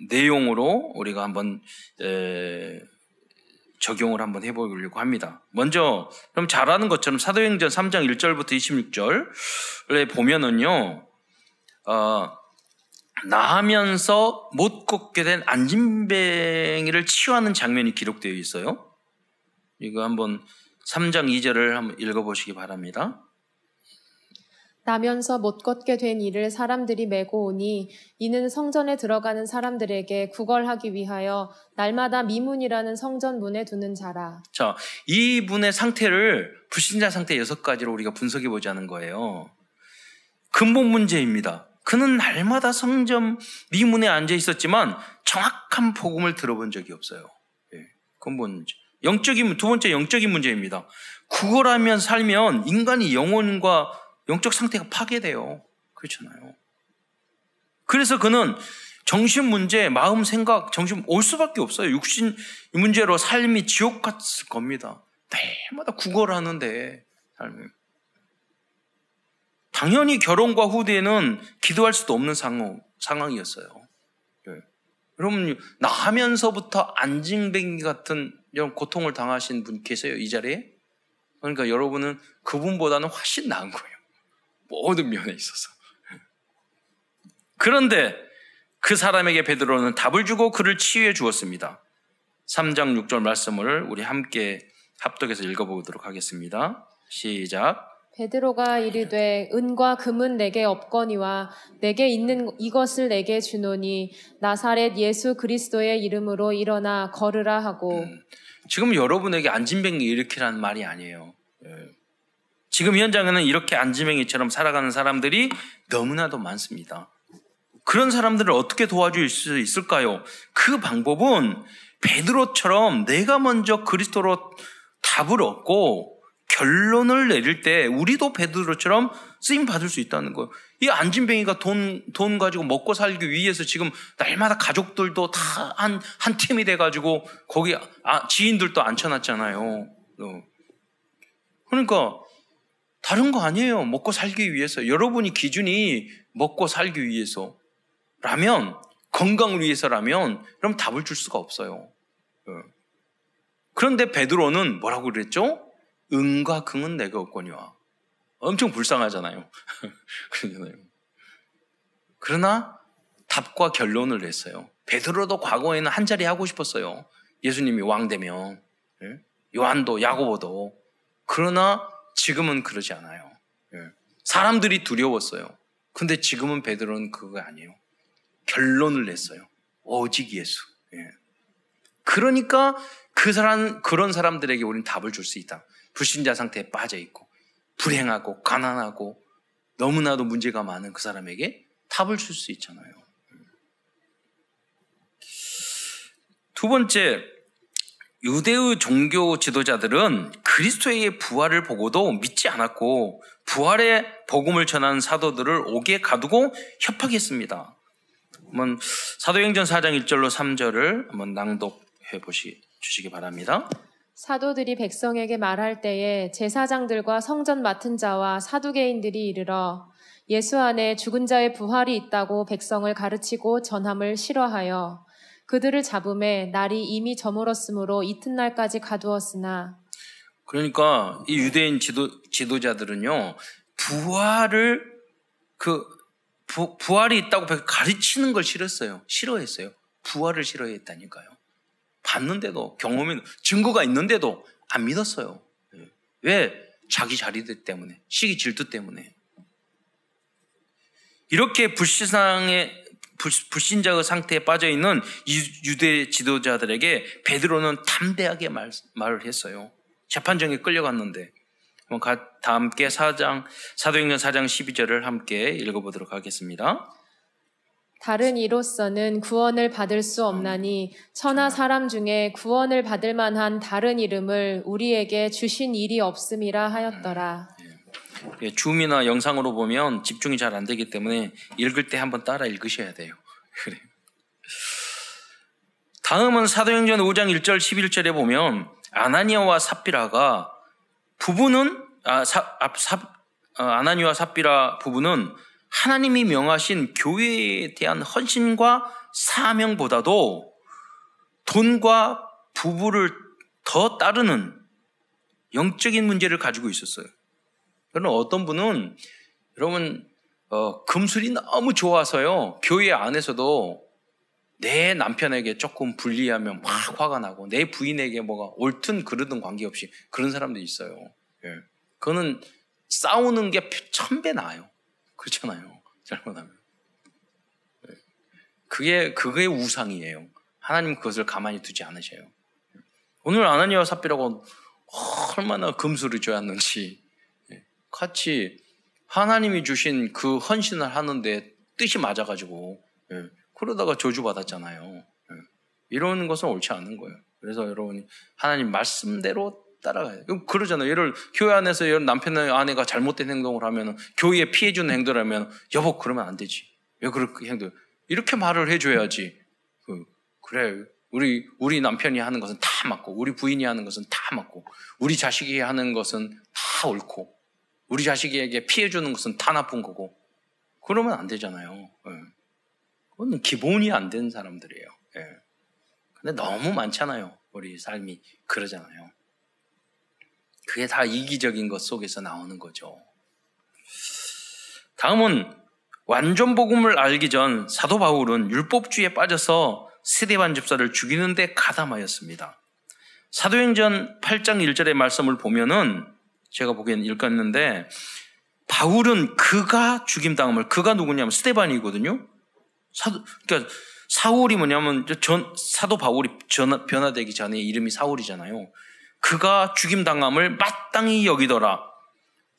A: 내용으로 우리가 한번 에, 적용을 한번 해보려고 합니다. 먼저 그럼 잘 아는 것처럼 사도행전 3장 1절부터 26절에 보면은요, 어, 나하면서 못 걷게 된 안진뱅이를 치유하는 장면이 기록되어 있어요. 이거 한번 3장 2절을 한번 읽어보시기 바랍니다.
B: 나면서 못 걷게 된 이를 사람들이 메고 오니 이는 성전에 들어가는 사람들에게 구걸하기 위하여 날마다 미문이라는 성전 문에 두는 자라.
A: 자, 이 분의 상태를 불신자 상태 여섯 가지로 우리가 분석해 보자는 거예요. 근본 문제입니다. 그는 날마다 성전 미문에 앉아 있었지만 정확한 복음을 들어본 적이 없어요. 예, 근본 문제. 영적인 두 번째 영적인 문제입니다. 구걸하면 살면 인간이 영혼과 영적 상태가 파괴돼요. 그렇잖아요. 그래서 그는 정신 문제, 마음 생각, 정신 올 수밖에 없어요. 육신 문제로 삶이 지옥 같을 겁니다. 매일마다 구걸하는데 삶이. 당연히 결혼과 후대에는 기도할 수도 없는 상황, 상황이었어요. 네. 여러분, 나하면서부터 안징뱅이 같은 이런 고통을 당하신 분 계세요? 이 자리에? 그러니까 여러분은 그분보다는 훨씬 나은 거예요. 모든 면에 있어서. 그런데 그 사람에게 베드로는 답을 주고 그를 치유해 주었습니다. 3장 6절 말씀을 우리 함께 합독해서 읽어보도록 하겠습니다. 시작.
B: 베드로가 이르되 은과 금은 내게 없거니와 내게 있는 이것을 내게 주노니 나사렛 예수 그리스도의 이름으로 일어나 걸으라 하고
A: 음, 지금 여러분에게 안진뱅이 일으키라는 말이 아니에요. 예. 지금 현장에는 이렇게 안진뱅이처럼 살아가는 사람들이 너무나도 많습니다. 그런 사람들을 어떻게 도와줄 수 있을까요? 그 방법은 베드로처럼 내가 먼저 그리스도로 답을 얻고 결론을 내릴 때 우리도 베드로처럼 쓰임 받을 수 있다는 거예요. 이 안진뱅이가 돈, 돈 가지고 먹고 살기 위해서 지금 날마다 가족들도 다 한, 한 팀이 돼가지고 거기 아, 지인들도 앉혀놨잖아요. 어. 그러니까 다른 거 아니에요. 먹고 살기 위해서. 여러분이 기준이 먹고 살기 위해서. 라면, 건강을 위해서라면, 그럼 답을 줄 수가 없어요. 어. 그런데 베드로는 뭐라고 그랬죠? 은과 금은 내가 없거니와. 엄청 불쌍하잖아요. 그러잖아요. 그러나 답과 결론을 냈어요. 베드로도 과거에는 한 자리 하고 싶었어요. 예수님이 왕 되면. 예? 요한도 야고보도. 그러나 지금은 그러지 않아요. 예. 사람들이 두려웠어요. 근데 지금은 베드로는 그거 아니에요. 결론을 냈어요. 오직 예수. 예. 그러니까 그 사람 그런 사람들에게 우리는 답을 줄 수 있다. 불신자 상태에 빠져 있고 불행하고 가난하고 너무나도 문제가 많은 그 사람에게 답을 줄 수 있잖아요. 두 번째, 유대의 종교 지도자들은 그리스도의 부활을 보고도 믿지 않았고 부활의 복음을 전하는 사도들을 옥에 가두고 협박했습니다. 한번 사도행전 4장 1절로 3절을 한번 낭독해 보시 주시기 바랍니다.
B: 사도들이 백성에게 말할 때에 제사장들과 성전 맡은 자와 사두개인들이 이르러 예수 안에 죽은 자의 부활이 있다고 백성을 가르치고 전함을 싫어하여 그들을 잡음에 날이 이미 저물었으므로 이튿날까지 가두었으나
A: 그러니까 이 유대인 지도, 지도자들은요 부활을 그 부, 부활이 있다고 가르치는 걸 싫었어요. 싫어했어요. 부활을 싫어했다니까요. 봤는데도 경험이 증거가 있는데도 안 믿었어요. 예. 왜? 자기 자리들 때문에 시기 질투 때문에 이렇게 불신앙의 불신자의 상태에 빠져 있는 유대 지도자들에게 베드로는 담대하게 말, 말을 했어요. 재판정에 끌려갔는데 다 함께 사장 사도행전 4장 12절을 함께 읽어보도록 하겠습니다.
B: 다른 이로서는 구원을 받을 수 없나니 천하 사람 중에 구원을 받을 만한 다른 이름을 우리에게 주신 일이 없음이라 하였더라.
A: 예, 줌이나 영상으로 보면 집중이 잘 안 되기 때문에 읽을 때 한번 따라 읽으셔야 돼요. 그래. 다음은 사도행전 5장 1절 11절에 보면 아나니아와 삽비라가 부부는 아, 사, 아, 사, 아, 아나니와 삽비라 부부는 하나님이 명하신 교회에 대한 헌신과 사명보다도 돈과 부부를 더 따르는 영적인 문제를 가지고 있었어요. 그러나 어떤 분은 여러분 어, 금술이 너무 좋아서요 교회 안에서도 내 남편에게 조금 불리하면 막 화가 나고 내 부인에게 뭐가 옳든 그르든 관계없이 그런 사람도 있어요. 예. 그거는 싸우는 게 천배 나아요. 그렇잖아요. 잘못하면. 네. 그게, 그게 우상이에요. 하나님 그것을 가만히 두지 않으셔요. 오늘 아나니와 삽비라고 얼마나 금수를 줘야하는지 네. 같이 하나님이 주신 그 헌신을 하는데 뜻이 맞아가지고 네. 그러다가 저주받았잖아요. 이런 것은 옳지 않은 거예요. 그래서 여러분이 하나님 말씀대로 따라가요. 그러잖아요. 예를 교회 안에서 남편의 아내가 잘못된 행동을 하면 교회에 피해 주는 행동을 하면 여보 그러면 안 되지. 왜 그렇게 행동? 이렇게 말을 해줘야지. 그, 그래 우리 우리 남편이 하는 것은 다 맞고 우리 부인이 하는 것은 다 맞고 우리 자식이 하는 것은 다 옳고 우리 자식에게 피해 주는 것은 다 나쁜 거고 그러면 안 되잖아요. 예. 그건 기본이 안 된 사람들이에요. 예. 근데 너무 많잖아요. 우리 삶이 그러잖아요. 그게 다 이기적인 것 속에서 나오는 거죠. 다음은 완전 복음을 알기 전 사도 바울은 율법주의에 빠져서 스데반 집사를 죽이는 데 가담하였습니다. 사도행전 8장 1절의 말씀을 보면은 제가 보기엔 읽었는데 바울은 그가 죽임당함을 그가 누구냐면 스테반이거든요. 사도 그러니까 사울이 뭐냐면 전 사도 바울이 전, 변화되기 전에 이름이 사울이잖아요. 그가 죽임당함을 마땅히 여기더라.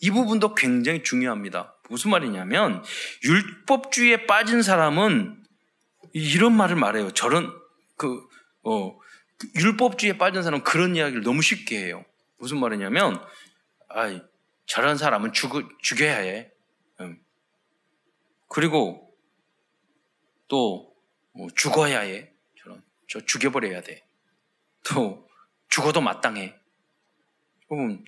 A: 이 부분도 굉장히 중요합니다. 무슨 말이냐면 율법주의에 빠진 사람은 이런 말을 말해요. 저런 그 어, 율법주의에 빠진 사람은 그런 이야기를 너무 쉽게 해요. 무슨 말이냐면 아 저런 사람은 죽, 죽여야 해. 음. 그리고 또 뭐 죽어야 해. 저런 저 죽여버려야 돼. 또 죽어도 마땅해. 여러분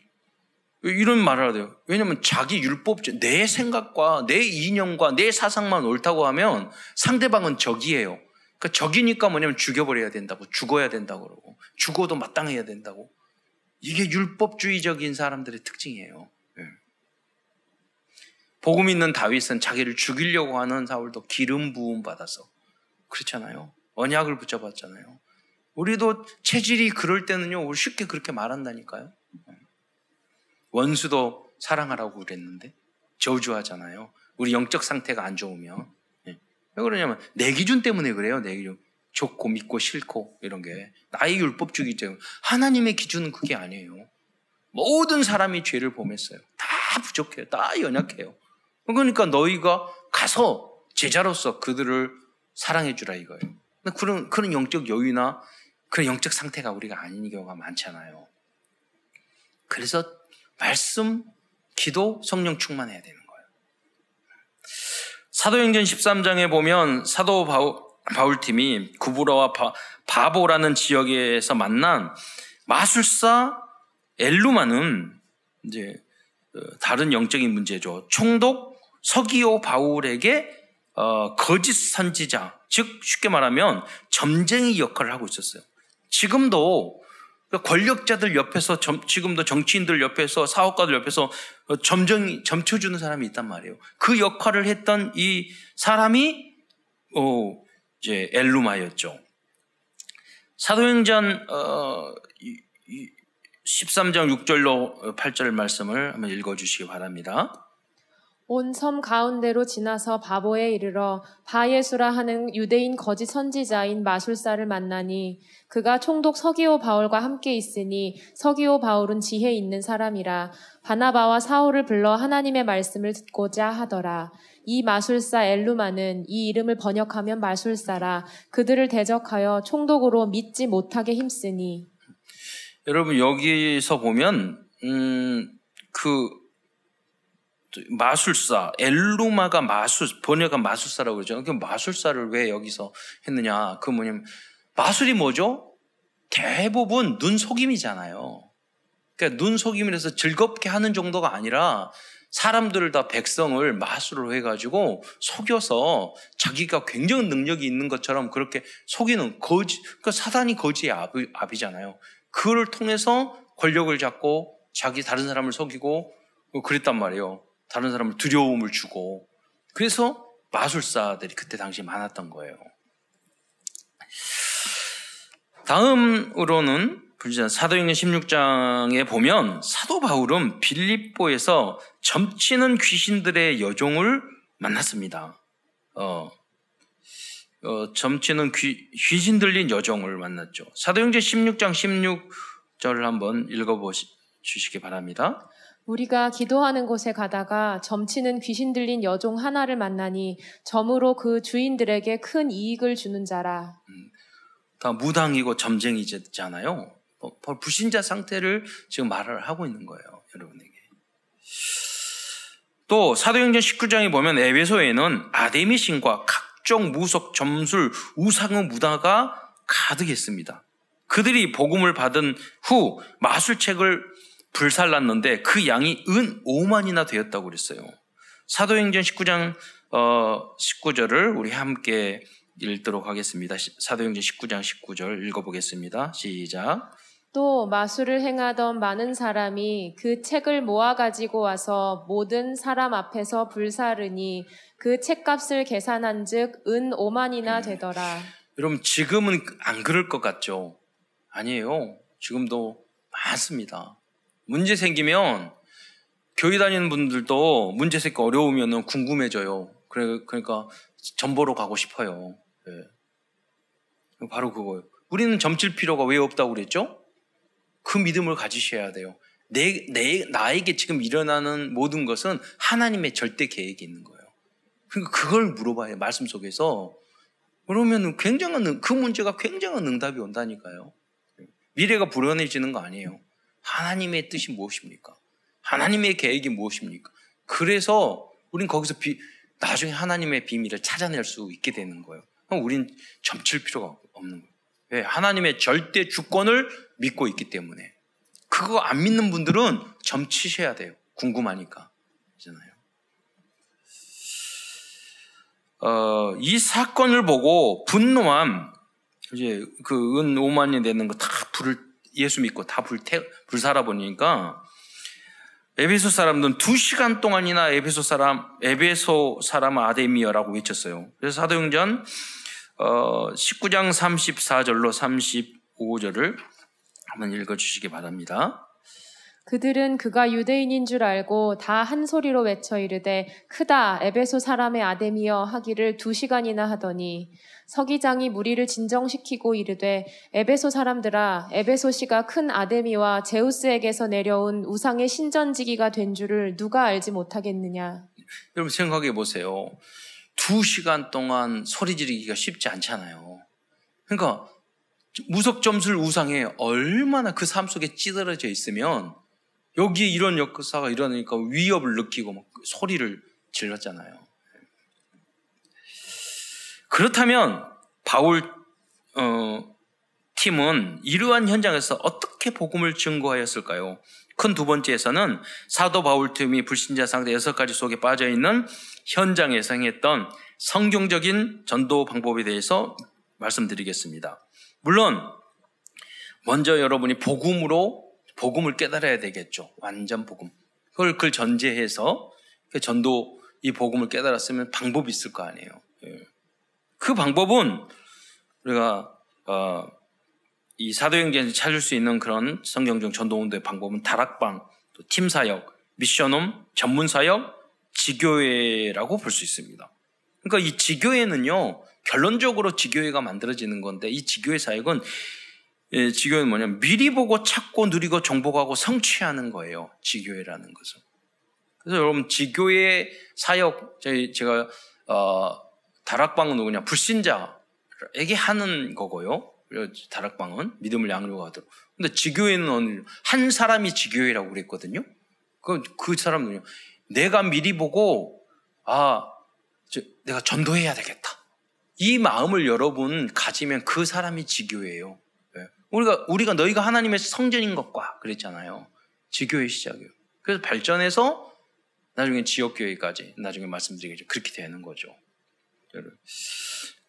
A: 이런 말을 하대요. 왜냐하면 자기 율법, 내 생각과 내 이념과 내 사상만 옳다고 하면 상대방은 적이에요. 그러니까 적이니까 뭐냐면 죽여버려야 된다고, 죽어야 된다고 그러고, 죽어도 마땅해야 된다고. 이게 율법주의적인 사람들의 특징이에요. 예. 복음 있는 다윗은 자기를 죽이려고 하는 사울도 기름 부음 받아서 그렇잖아요. 언약을 붙여봤잖아요. 우리도 체질이 그럴 때는요, 쉽게 그렇게 말한다니까요. 원수도 사랑하라고 그랬는데 저주하잖아요. 우리 영적 상태가 안 좋으면 예. 왜 그러냐면 내 기준 때문에 그래요. 내 기준 좋고 믿고 싫고 이런 게 나의 율법주기 때문에 하나님의 기준은 그게 아니에요. 모든 사람이 죄를 범했어요. 다 부족해요. 다 연약해요. 그러니까 너희가 가서 제자로서 그들을 사랑해 주라 이거예요. 그런 그런 영적 여유나 그런 영적 상태가 우리가 아닌 경우가 많잖아요. 그래서 말씀, 기도, 성령 충만해야 되는 거예요. 사도행전 13장에 보면 사도 바울, 바울팀이 구브라와 바, 보라는 지역에서 만난 마술사 엘루마는 이제 어, 다른 영적인 문제죠. 총독 서기오 바울에게 어, 거짓 선지자, 즉 쉽게 말하면 점쟁이 역할을 하고 있었어요. 지금도 권력자들 옆에서 점, 지금도 정치인들 옆에서 사업가들 옆에서 점정 점쳐주는 사람이 있단 말이에요. 그 역할을 했던 이 사람이 어, 이제 엘루마였죠. 사도행전 어, 13장 6절로 8절 말씀을 한번 읽어주시기 바랍니다.
B: 온 섬 가운데로 지나서 바보에 이르러 바예수라 하는 유대인 거짓 선지자인 마술사를 만나니 그가 총독 서기오 바울과 함께 있으니 서기오 바울은 지혜 있는 사람이라 바나바와 사울을 불러 하나님의 말씀을 듣고자 하더라. 이 마술사 엘루마는 이 이름을 번역하면 마술사라 그들을 대적하여 총독으로 믿지 못하게 힘쓰니
A: 여러분 여기서 보면 음 그 마술사, 엘루마가 마술, 번역한 마술사라고 그러죠. 그 마술사를 왜 여기서 했느냐. 그 뭐냐면, 마술이 뭐죠? 대부분 눈 속임이잖아요. 그러니까 눈 속임이라서 즐겁게 하는 정도가 아니라 사람들을 다 백성을 마술을 해가지고 속여서 자기가 굉장히 능력이 있는 것처럼 그렇게 속이는 거지, 그러니까 사단이 거지의 압이, 압이잖아요. 그를 통해서 권력을 잡고 자기 다른 사람을 속이고 그랬단 말이에요. 다른 사람을 두려움을 주고 그래서 마술사들이 그때 당시 많았던 거예요. 다음으로는 사도행전 16장에 보면 사도 바울은 빌립보에서 점치는 귀신들의 여종을 만났습니다. 어, 어, 점치는 귀, 귀신 들린 여종을 만났죠. 사도행전 16장 16절을 한번 읽어보시기 바랍니다.
B: 우리가 기도하는 곳에 가다가 점치는 귀신 들린 여종 하나를 만나니 점으로 그 주인들에게 큰 이익을 주는 자라. 음,
A: 다 무당이고 점쟁이잖아요. 뭐, 불신자 상태를 지금 말을 하고 있는 거예요, 여러분에게. 또 사도행전 19장에 보면 에베소에는 아데미 신과 각종 무속, 점술, 우상의 무다가 가득했습니다. 그들이 복음을 받은 후 마술책을 불살랐는데 그 양이 은 5만이나 되었다고 그랬어요. 사도행전 19장 어, 19절을 우리 함께 읽도록 하겠습니다. 사도행전 19장 19절 읽어보겠습니다. 시작.
B: 또 마술을 행하던 많은 사람이 그 책을 모아 가지고 와서 모든 사람 앞에서 불사르니 그 책값을 계산한즉 은 5만이나 되더라.
A: 여러분 지금은 안 그럴 것 같죠? 아니에요. 지금도 많습니다. 문제 생기면 교회 다니는 분들도 문제 생기 어려우면 궁금해져요. 그래, 그러니까 전보로 가고 싶어요. 네. 바로 그거예요. 우리는 점칠 필요가 왜 없다고 그랬죠? 그 믿음을 가지셔야 돼요. 내, 내, 나에게 지금 일어나는 모든 것은 하나님의 절대 계획이 있는 거예요. 그러니까 그걸 물어봐요. 말씀 속에서. 그러면 굉장한, 그 문제가 굉장한 응답이 온다니까요. 미래가 불안해지는 거 아니에요. 하나님의 뜻이 무엇입니까? 하나님의 계획이 무엇입니까? 그래서 우린 거기서 비, 나중에 하나님의 비밀을 찾아낼 수 있게 되는 거예요. 그럼 우린 점칠 필요가 없는 거예요. 왜? 하나님의 절대 주권을 믿고 있기 때문에. 그거 안 믿는 분들은 점치셔야 돼요. 궁금하니까. 그잖아요. 어, 이 사건을 보고 분노한 이제 그은 5만이 되는 거 다 불을 예수 믿고 다 불태 불살아 보니까 에베소 사람들은 두 시간 동안이나 에베소 사람 에베소 사람 아데미어라고 외쳤어요. 그래서 사도행전 어, 19장 34절로 35절을 한번 읽어주시기 바랍니다.
B: 그들은 그가 유대인인 줄 알고 다 한 소리로 외쳐 이르되 크다 에베소 사람의 아데미어 하기를 두 시간이나 하더니 서기장이 무리를 진정시키고 이르되 에베소 사람들아 에베소시가 큰 아데미와 제우스에게서 내려온 우상의 신전지기가 된 줄을 누가 알지 못하겠느냐
A: 여러분 생각해 보세요. 두 시간 동안 소리 지르기가 쉽지 않잖아요. 그러니까 무속 점술 우상에 얼마나 그 삶 속에 찌들어져 있으면 여기에 이런 역사가 일어나니까 위협을 느끼고 막 소리를 질렀잖아요. 그렇다면 바울 어, 팀은 이러한 현장에서 어떻게 복음을 증거하였을까요? 큰 두 번째에서는 사도 바울 팀이 불신자 상대 여섯 가지 속에 빠져 있는 현장에서 행했던 성경적인 전도 방법에 대해서 말씀드리겠습니다. 물론 먼저 여러분이 복음으로 복음을 깨달아야 되겠죠. 완전 복음. 그걸 그걸 전제해서 그 전도 이 복음을 깨달았으면 방법이 있을 거 아니에요. 예. 그 방법은 우리가 어, 이 사도행전에서 찾을 수 있는 그런 성경적 전도운동의 방법은 다락방, 또 팀사역, 미션홈, 전문사역, 지교회라고 볼 수 있습니다. 그러니까 이 지교회는요, 결론적으로 지교회가 만들어지는 건데 이 지교회 사역은 예, 지교회는 뭐냐면 미리 보고 찾고 누리고 정복하고 성취하는 거예요. 지교회라는 것은. 그래서 여러분 지교회 사역 저희 제가 어, 다락방은 누구냐 불신자에게 하는 거고요. 다락방은 믿음을 양육하도록. 근데 지교회는 한 사람이 지교회라고 그랬거든요. 그, 그 사람은요. 내가 미리 보고 아 저, 내가 전도해야 되겠다. 이 마음을 여러분 가지면 그 사람이 지교예요. 우리가 우리가 너희가 하나님의 성전인 것과 그랬잖아요. 지교의 시작이요. 그래서 발전해서 나중에 지역 교회까지 나중에 말씀드리겠죠. 그렇게 되는 거죠.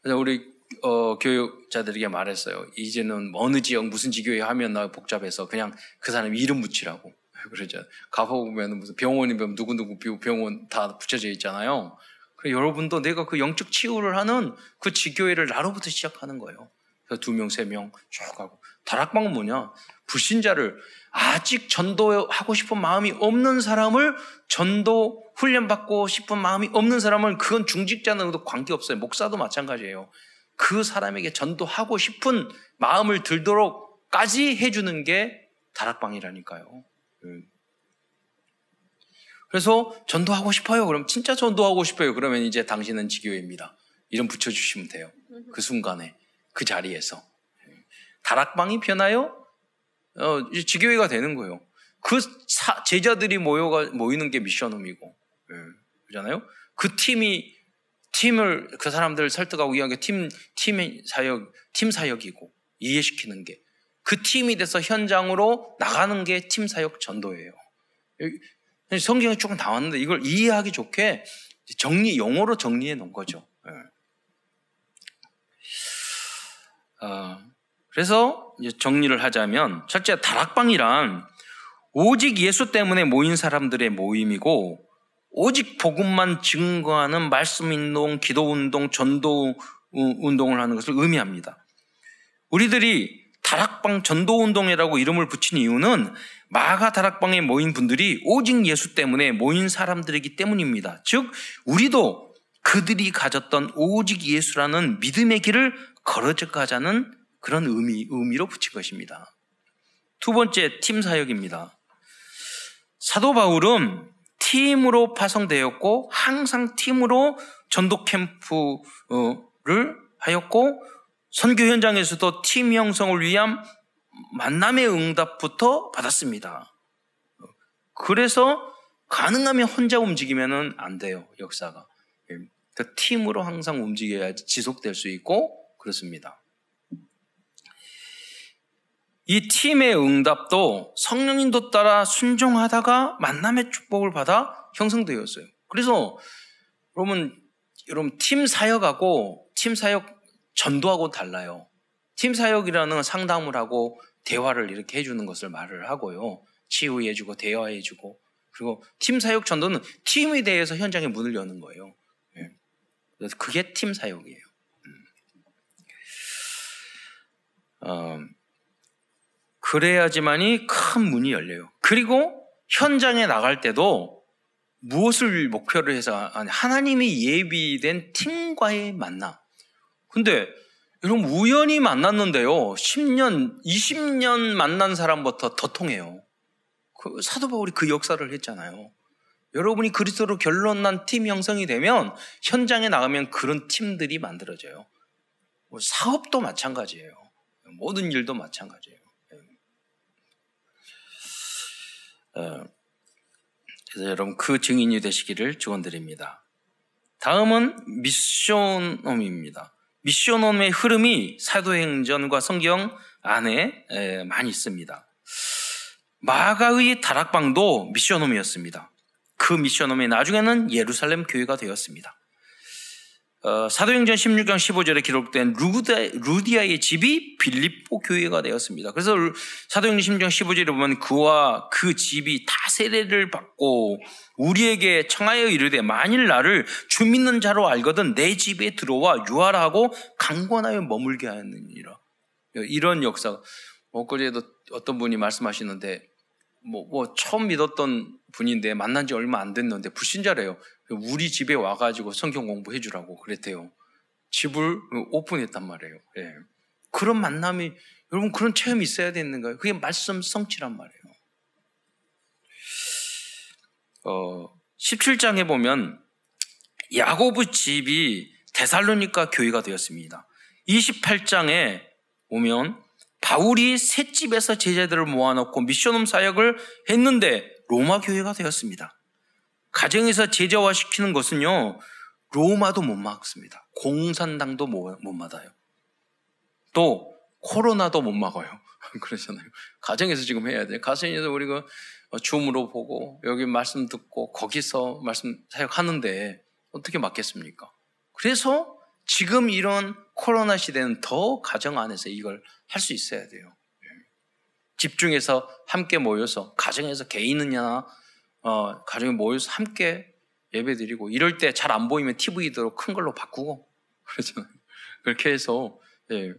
A: 그래서 우리 어, 교육자들에게 말했어요. 이제는 어느 지역 무슨 지교회 하면 나 복잡해서 그냥 그 사람 이름 붙이라고 그러죠. 가보면 무슨 병원이면 누구누구 병원 다 붙여져 있잖아요. 그래 여러분도 내가 그 영적 치유를 하는 그 지교회를 나로부터 시작하는 거예요. 그래서 두 명, 세 명 쭉 하고 다락방은 뭐냐? 불신자를 아직 전도하고 싶은 마음이 없는 사람을 전도 훈련받고 싶은 마음이 없는 사람은 그건 중직자는도 관계없어요. 목사도 마찬가지예요. 그 사람에게 전도하고 싶은 마음을 들도록까지 해주는 게 다락방이라니까요. 음. 그래서 전도하고 싶어요. 그럼 진짜 전도하고 싶어요. 그러면 이제 당신은 지교회입니다. 이름 붙여주시면 돼요. 그 순간에, 그 자리에서. 다락방이 변하여 어, 지교회가 되는 거예요. 그 사, 제자들이 모여가 모이는 게 미션홈이고, 예, 그잖아요. 그 팀이 팀을 그 사람들을 설득하고 이한 게팀 팀 사역 팀 사역이고 이해시키는 게 그 팀이 돼서 현장으로 나가는 게 팀 사역 전도예요. 성경에 조금 나왔는데 이걸 이해하기 좋게 정리 용어로 정리해 놓은 거죠. 예. 어, 그래서 정리를 하자면 첫째 다락방이란 오직 예수 때문에 모인 사람들의 모임이고 오직 복음만 증거하는 말씀 운동, 기도 운동, 전도 운동을 하는 것을 의미합니다. 우리들이 다락방 전도 운동이라고 이름을 붙인 이유는 마가 다락방에 모인 분들이 오직 예수 때문에 모인 사람들이기 때문입니다. 즉 우리도 그들이 가졌던 오직 예수라는 믿음의 길을 걸어져 가자는 그런 의미, 의미로 붙인 것입니다. 두 번째 팀 사역입니다. 사도 바울은 팀으로 파송되었고 항상 팀으로 전도 캠프를 하였고 선교 현장에서도 팀 형성을 위한 만남의 응답부터 받았습니다. 그래서 가능하면 혼자 움직이면 안 돼요, 역사가. 그 팀으로 항상 움직여야지 지속될 수 있고 그렇습니다. 이 팀의 응답도 성령님도 따라 순종하다가 만남의 축복을 받아 형성되었어요. 그래서 여러분, 여러분 팀 사역하고 팀 사역 전도하고 달라요. 팀 사역이라는 상담을 하고 대화를 이렇게 해주는 것을 말을 하고요. 치유해주고 대화해주고 그리고 팀 사역 전도는 팀에 대해서 현장에 문을 여는 거예요. 예. 그래서 그게 팀 사역이에요. 음. 어, 그래야지만이 큰 문이 열려요. 그리고 현장에 나갈 때도 무엇을 목표로 해서 하나님이 예비된 팀과의 만남. 근데 여러분 우연히 만났는데요. 10년, 20년 만난 사람부터 더 통해요. 그 사도 바울이 그 역사를 했잖아요. 여러분이 그리스도로 결론난 팀 형성이 되면 현장에 나가면 그런 팀들이 만들어져요. 뭐 사업도 마찬가지예요. 모든 일도 마찬가지예요. 어, 그래서 여러분 그 증인이 되시기를 축원드립니다. 다음은 미션홈입니다. 미션홈의 흐름이 사도행전과 성경 안에 많이 있습니다. 마가의 다락방도 미션홈이었습니다. 그 미션홈이 나중에는 예루살렘 교회가 되었습니다. 어, 사도행전 16장 15절에 기록된 루디아, 의 집이 빌립보 교회가 되었습니다. 그래서 사도행전 16장 15절에 보면 그와 그 집이 다 세례를 받고 우리에게 청하여 이르되 만일 나를 주 믿는 자로 알거든 내 집에 들어와 유하라고 강권하여 머물게 하느니라. 이런 역사가 엊그제도 어떤 분이 말씀하시는데 뭐, 뭐 처음 믿었던 분인데 만난 지 얼마 안 됐는데 불신자래요. 우리 집에 와가지고 성경 공부해 주라고 그랬대요. 집을 오픈했단 말이에요. 예. 그런 만남이 여러분 그런 체험이 있어야 되는 거예요. 그게 말씀 성취란 말이에요. 어, 17장에 보면 야고부 집이 데살로니카 교회가 되었습니다. 28장에 보면 바울이 새 집에서 제자들을 모아놓고 미션홈 사역을 했는데 로마 교회가 되었습니다. 가정에서 제자화시키는 것은요, 로마도 못 막습니다. 공산당도 못, 못 막아요. 또, 코로나도 못 막아요. 그러잖아요. 가정에서 지금 해야 돼요. 가정에서 우리가 줌으로 보고, 여기 말씀 듣고, 거기서 말씀 사역하는데, 어떻게 막겠습니까? 그래서 지금 이런 코로나 시대는 더 가정 안에서 이걸 할 수 있어야 돼요. 집중해서 함께 모여서, 가정에서 개인이나 어, 가정에 모여서 함께 예배 드리고 이럴 때 잘 안 보이면 TV도 큰 걸로 바꾸고 그러잖아요. 그렇게 해서 예.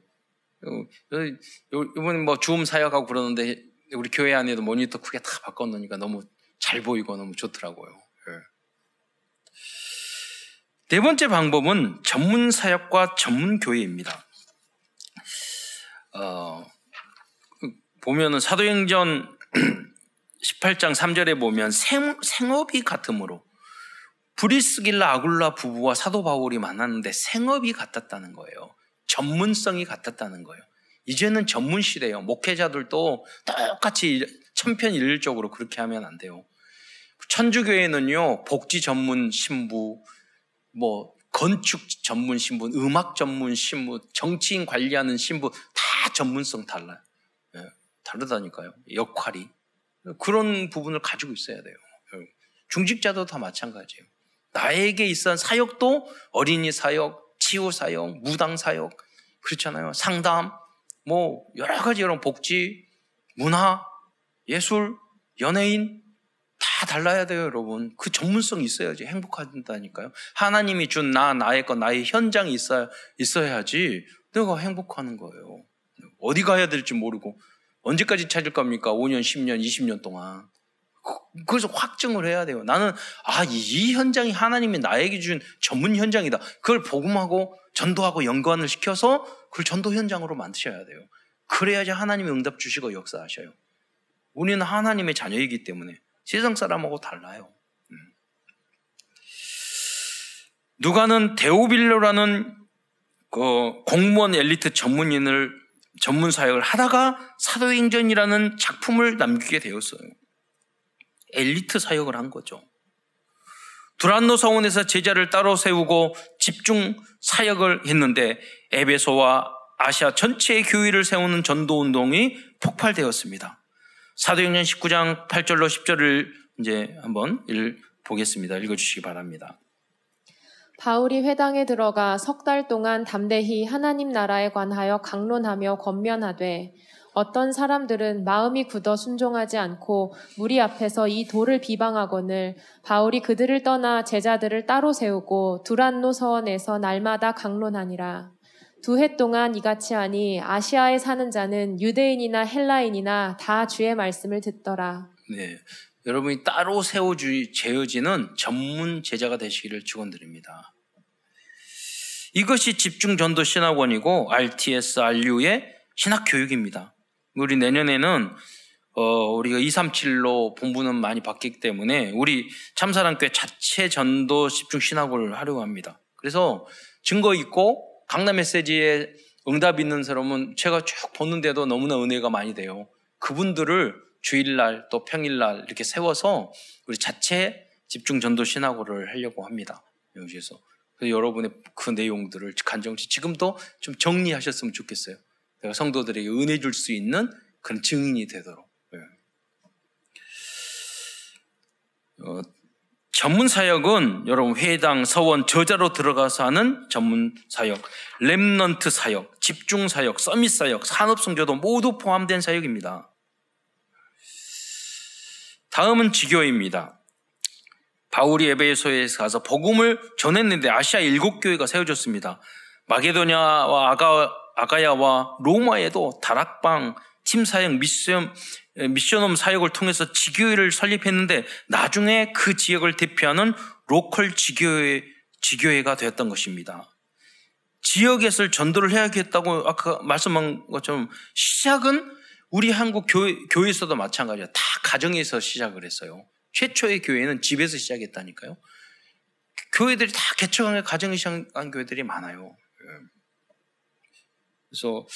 A: 이번에 뭐 주음 사역하고 그러는데 우리 교회 안에도 모니터 크게 다 바꿔놓으니까 너무 잘 보이고 너무 좋더라고요. 예. 네 번째 방법은 전문 사역과 전문 교회입니다. 어, 보면은 사도행전 18장 3절에 보면 생, 생업이 같으므로 브리스길라 아굴라 부부와 사도 바울이 만났는데 생업이 같았다는 거예요. 전문성이 같았다는 거예요. 이제는 전문 시대예요. 목회자들도 똑같이 천편일률적으로 그렇게 하면 안 돼요. 천주교회는요, 복지 전문 신부, 뭐, 건축 전문 신부, 음악 전문 신부, 정치인 관리하는 신부, 다 전문성 달라요. 네, 다르다니까요. 역할이. 그런 부분을 가지고 있어야 돼요. 중직자도 다 마찬가지예요. 나에게 있어 사역도 어린이 사역, 치유 사역, 무당 사역, 그렇잖아요. 상담, 뭐 여러 가지 이런 복지, 문화, 예술, 연예인 다 달라야 돼요, 여러분. 그 전문성이 있어야지 행복한다니까요. 하나님이 준 나, 나의 것, 나의 현장이 있어야, 있어야지 내가 행복하는 거예요. 어디 가야 될지 모르고 언제까지 찾을 겁니까? 5년, 10년, 20년 동안. 그래서 확증을 해야 돼요. 나는 아, 이, 이 현장이 하나님이 나에게 준 전문 현장이다. 그걸 복음하고 전도하고 연관을 시켜서 그걸 전도 현장으로 만드셔야 돼요. 그래야지 하나님이 응답 주시고 역사하셔요. 우리는 하나님의 자녀이기 때문에 세상 사람하고 달라요. 음. 누가는 데오빌로라는 그 공무원 엘리트 전문인을 전문 사역을 하다가 사도행전이라는 작품을 남기게 되었어요. 엘리트 사역을 한 거죠. 두란노 성원에서 제자를 따로 세우고 집중 사역을 했는데 에베소와 아시아 전체의 교회를 세우는 전도 운동이 폭발되었습니다. 사도행전 19장 8절로 10절을 이제 한번 읽, 보겠습니다. 읽어주시기 바랍니다.
B: 바울이 회당에 들어가 석 달 동안 담대히 하나님 나라에 관하여 강론하며 권면하되 어떤 사람들은 마음이 굳어 순종하지 않고 무리 앞에서 이 돌을 비방하거늘 바울이 그들을 떠나 제자들을 따로 세우고 두란노 서원에서 날마다 강론하니라. 두 해 동안 이같이 하니 아시아에 사는 자는 유대인이나 헬라인이나 다 주의 말씀을 듣더라.
A: 네. 여러분이 따로 세워주, 재어지는 전문 제자가 되시기를 축원드립니다. 이것이 집중전도 신학원이고 RTS, RU의 신학교육입니다. 우리 내년에는 어, 우리가 237로 본부는 많이 바뀌기 때문에 우리 참사랑교회 자체 전도 집중 신학을 하려고 합니다. 그래서 증거 있고 강남 메시지에 응답 있는 사람은 제가 쭉 보는데도 너무나 은혜가 많이 돼요. 그분들을 주일날 또 평일날 이렇게 세워서 우리 자체 집중 전도 신학을 하려고 합니다. 여기에서. 여러분의 그 내용들을 간정치 지금도 좀 정리하셨으면 좋겠어요. 내가 성도들에게 은혜 줄 수 있는 그런 증인이 되도록. 예. 어, 전문 사역은 여러분 회당, 서원, 저자로 들어가서 하는 전문 사역, 렘넌트 사역, 집중 사역, 서밋 사역, 산업 성교도 모두 포함된 사역입니다. 다음은 지교입니다. 바울이 에베소에 가서 복음을 전했는데 아시아 일곱 교회가 세워졌습니다. 마게도냐와 아가 아가야와 로마에도 다락방, 팀 사역, 미션, 미션홈 사역을 통해서 지교회를 설립했는데 나중에 그 지역을 대표하는 로컬 지교회, 지교회가 되었던 것입니다. 지역에서 전도를 해야겠다고 아까 말씀한 것처럼 시작은 우리 한국 교회, 교회에서도 마찬가지야. 다 가정에서 시작을 했어요. 최초의 교회는 집에서 시작했다니까요. 교회들이 다 개척한 가정에 시작한 교회들이 많아요. 그래서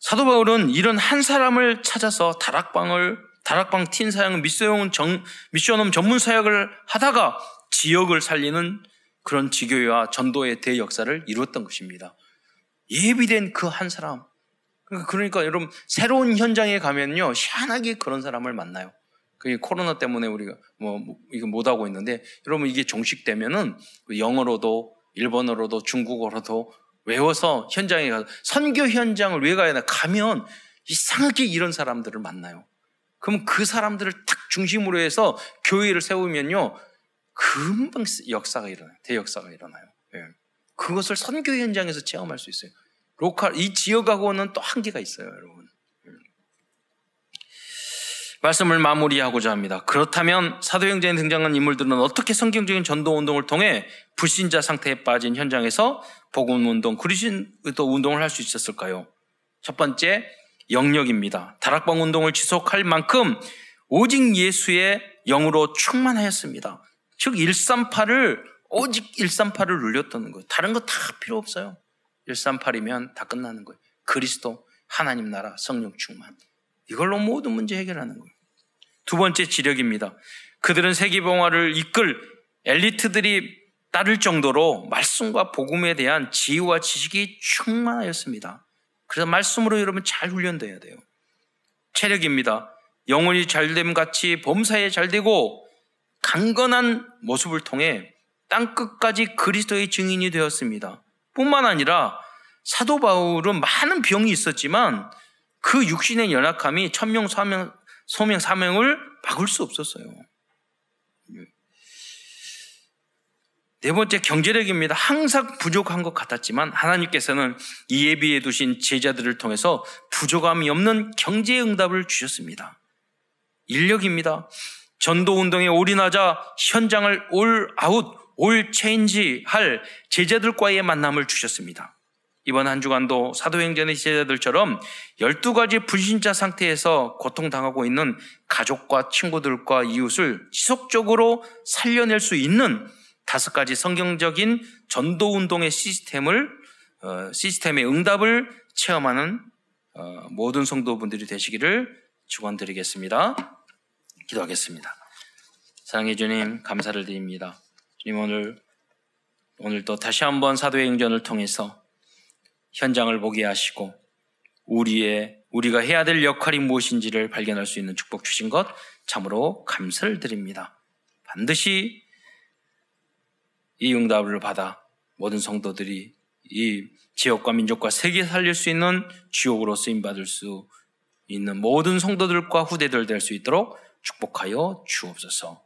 A: 사도 바울은 이런 한 사람을 찾아서 다락방을 다락방 틴 사역 미션 정, 미션홈 전문 사역을 하다가 지역을 살리는 그런 지교회와 전도의 대역사를 이루었던 것입니다. 예비된 그 한 사람. 그러니까, 그러니까 여러분 새로운 현장에 가면요 희한하게 그런 사람을 만나요. 그게 코로나 때문에 우리가 뭐, 뭐 이거 못 하고 있는데 여러분 이게 종식되면은 영어로도 일본어로도 중국어로도 외워서 현장에 가서 선교 현장을 왜 가야 되나 가면 이상하게 이런 사람들을 만나요. 그럼 그 사람들을 딱 중심으로 해서 교회를 세우면요 금방 역사가 일어나요. 대역사가 일어나요. 예. 그것을 선교 현장에서 체험할 수 있어요. 로컬 이 지역하고는 또 한계가 있어요, 여러분. 예. 말씀을 마무리하고자 합니다. 그렇다면 사도행전에 등장한 인물들은 어떻게 성경적인 전도 운동을 통해 불신자 상태에 빠진 현장에서 복음 운동, 그리스도 운동을 할 수 있었을까요? 첫 번째, 영역입니다. 다락방 운동을 지속할 만큼 오직 예수의 영으로 충만하였습니다. 즉 138을 오직 138을 눌렸다는 거예요. 다른 거 다 필요 없어요. 138이면 다 끝나는 거예요. 그리스도, 하나님 나라, 성령 충만. 이걸로 모든 문제 해결하는 거예요. 두 번째 지력입니다. 그들은 세계봉화를 이끌 엘리트들이 따를 정도로 말씀과 복음에 대한 지혜와 지식이 충만하였습니다. 그래서 말씀으로 여러분 잘 훈련돼야 돼요. 체력입니다. 영혼이 잘됨 같이 범사에 잘되고 강건한 모습을 통해 땅 끝까지 그리스도의 증인이 되었습니다. 뿐만 아니라 사도 바울은 많은 병이 있었지만 그 육신의 연약함이 천명 사명, 소명 사명을 막을 수 없었어요. 네 번째 경제력입니다. 항상 부족한 것 같았지만 하나님께서는 이 예비해 두신 제자들을 통해서 부족함이 없는 경제 응답을 주셨습니다. 인력입니다. 전도 운동에 올인하자 현장을 all out, all change 할 제자들과의 만남을 주셨습니다. 이번 한 주간도 사도행전의 제자들처럼 12가지 불신자 상태에서 고통당하고 있는 가족과 친구들과 이웃을 지속적으로 살려낼 수 있는 다섯 가지 성경적인 전도 운동의 시스템을 어, 시스템의 응답을 체험하는 어, 모든 성도분들이 되시기를 축원드리겠습니다. 기도하겠습니다. 사랑해 주님 감사를 드립니다. 주님 오늘 오늘 또 다시 한번 사도행전을 통해서 현장을 보게 하시고 우리의 우리가 해야 될 역할이 무엇인지를 발견할 수 있는 축복 주신 것 참으로 감사를 드립니다. 반드시 이 응답을 받아 모든 성도들이 이 지역과 민족과 세계 살릴 수 있는 지옥으로 쓰임 받을 수 있는 모든 성도들과 후대들 될 수 있도록 축복하여 주옵소서.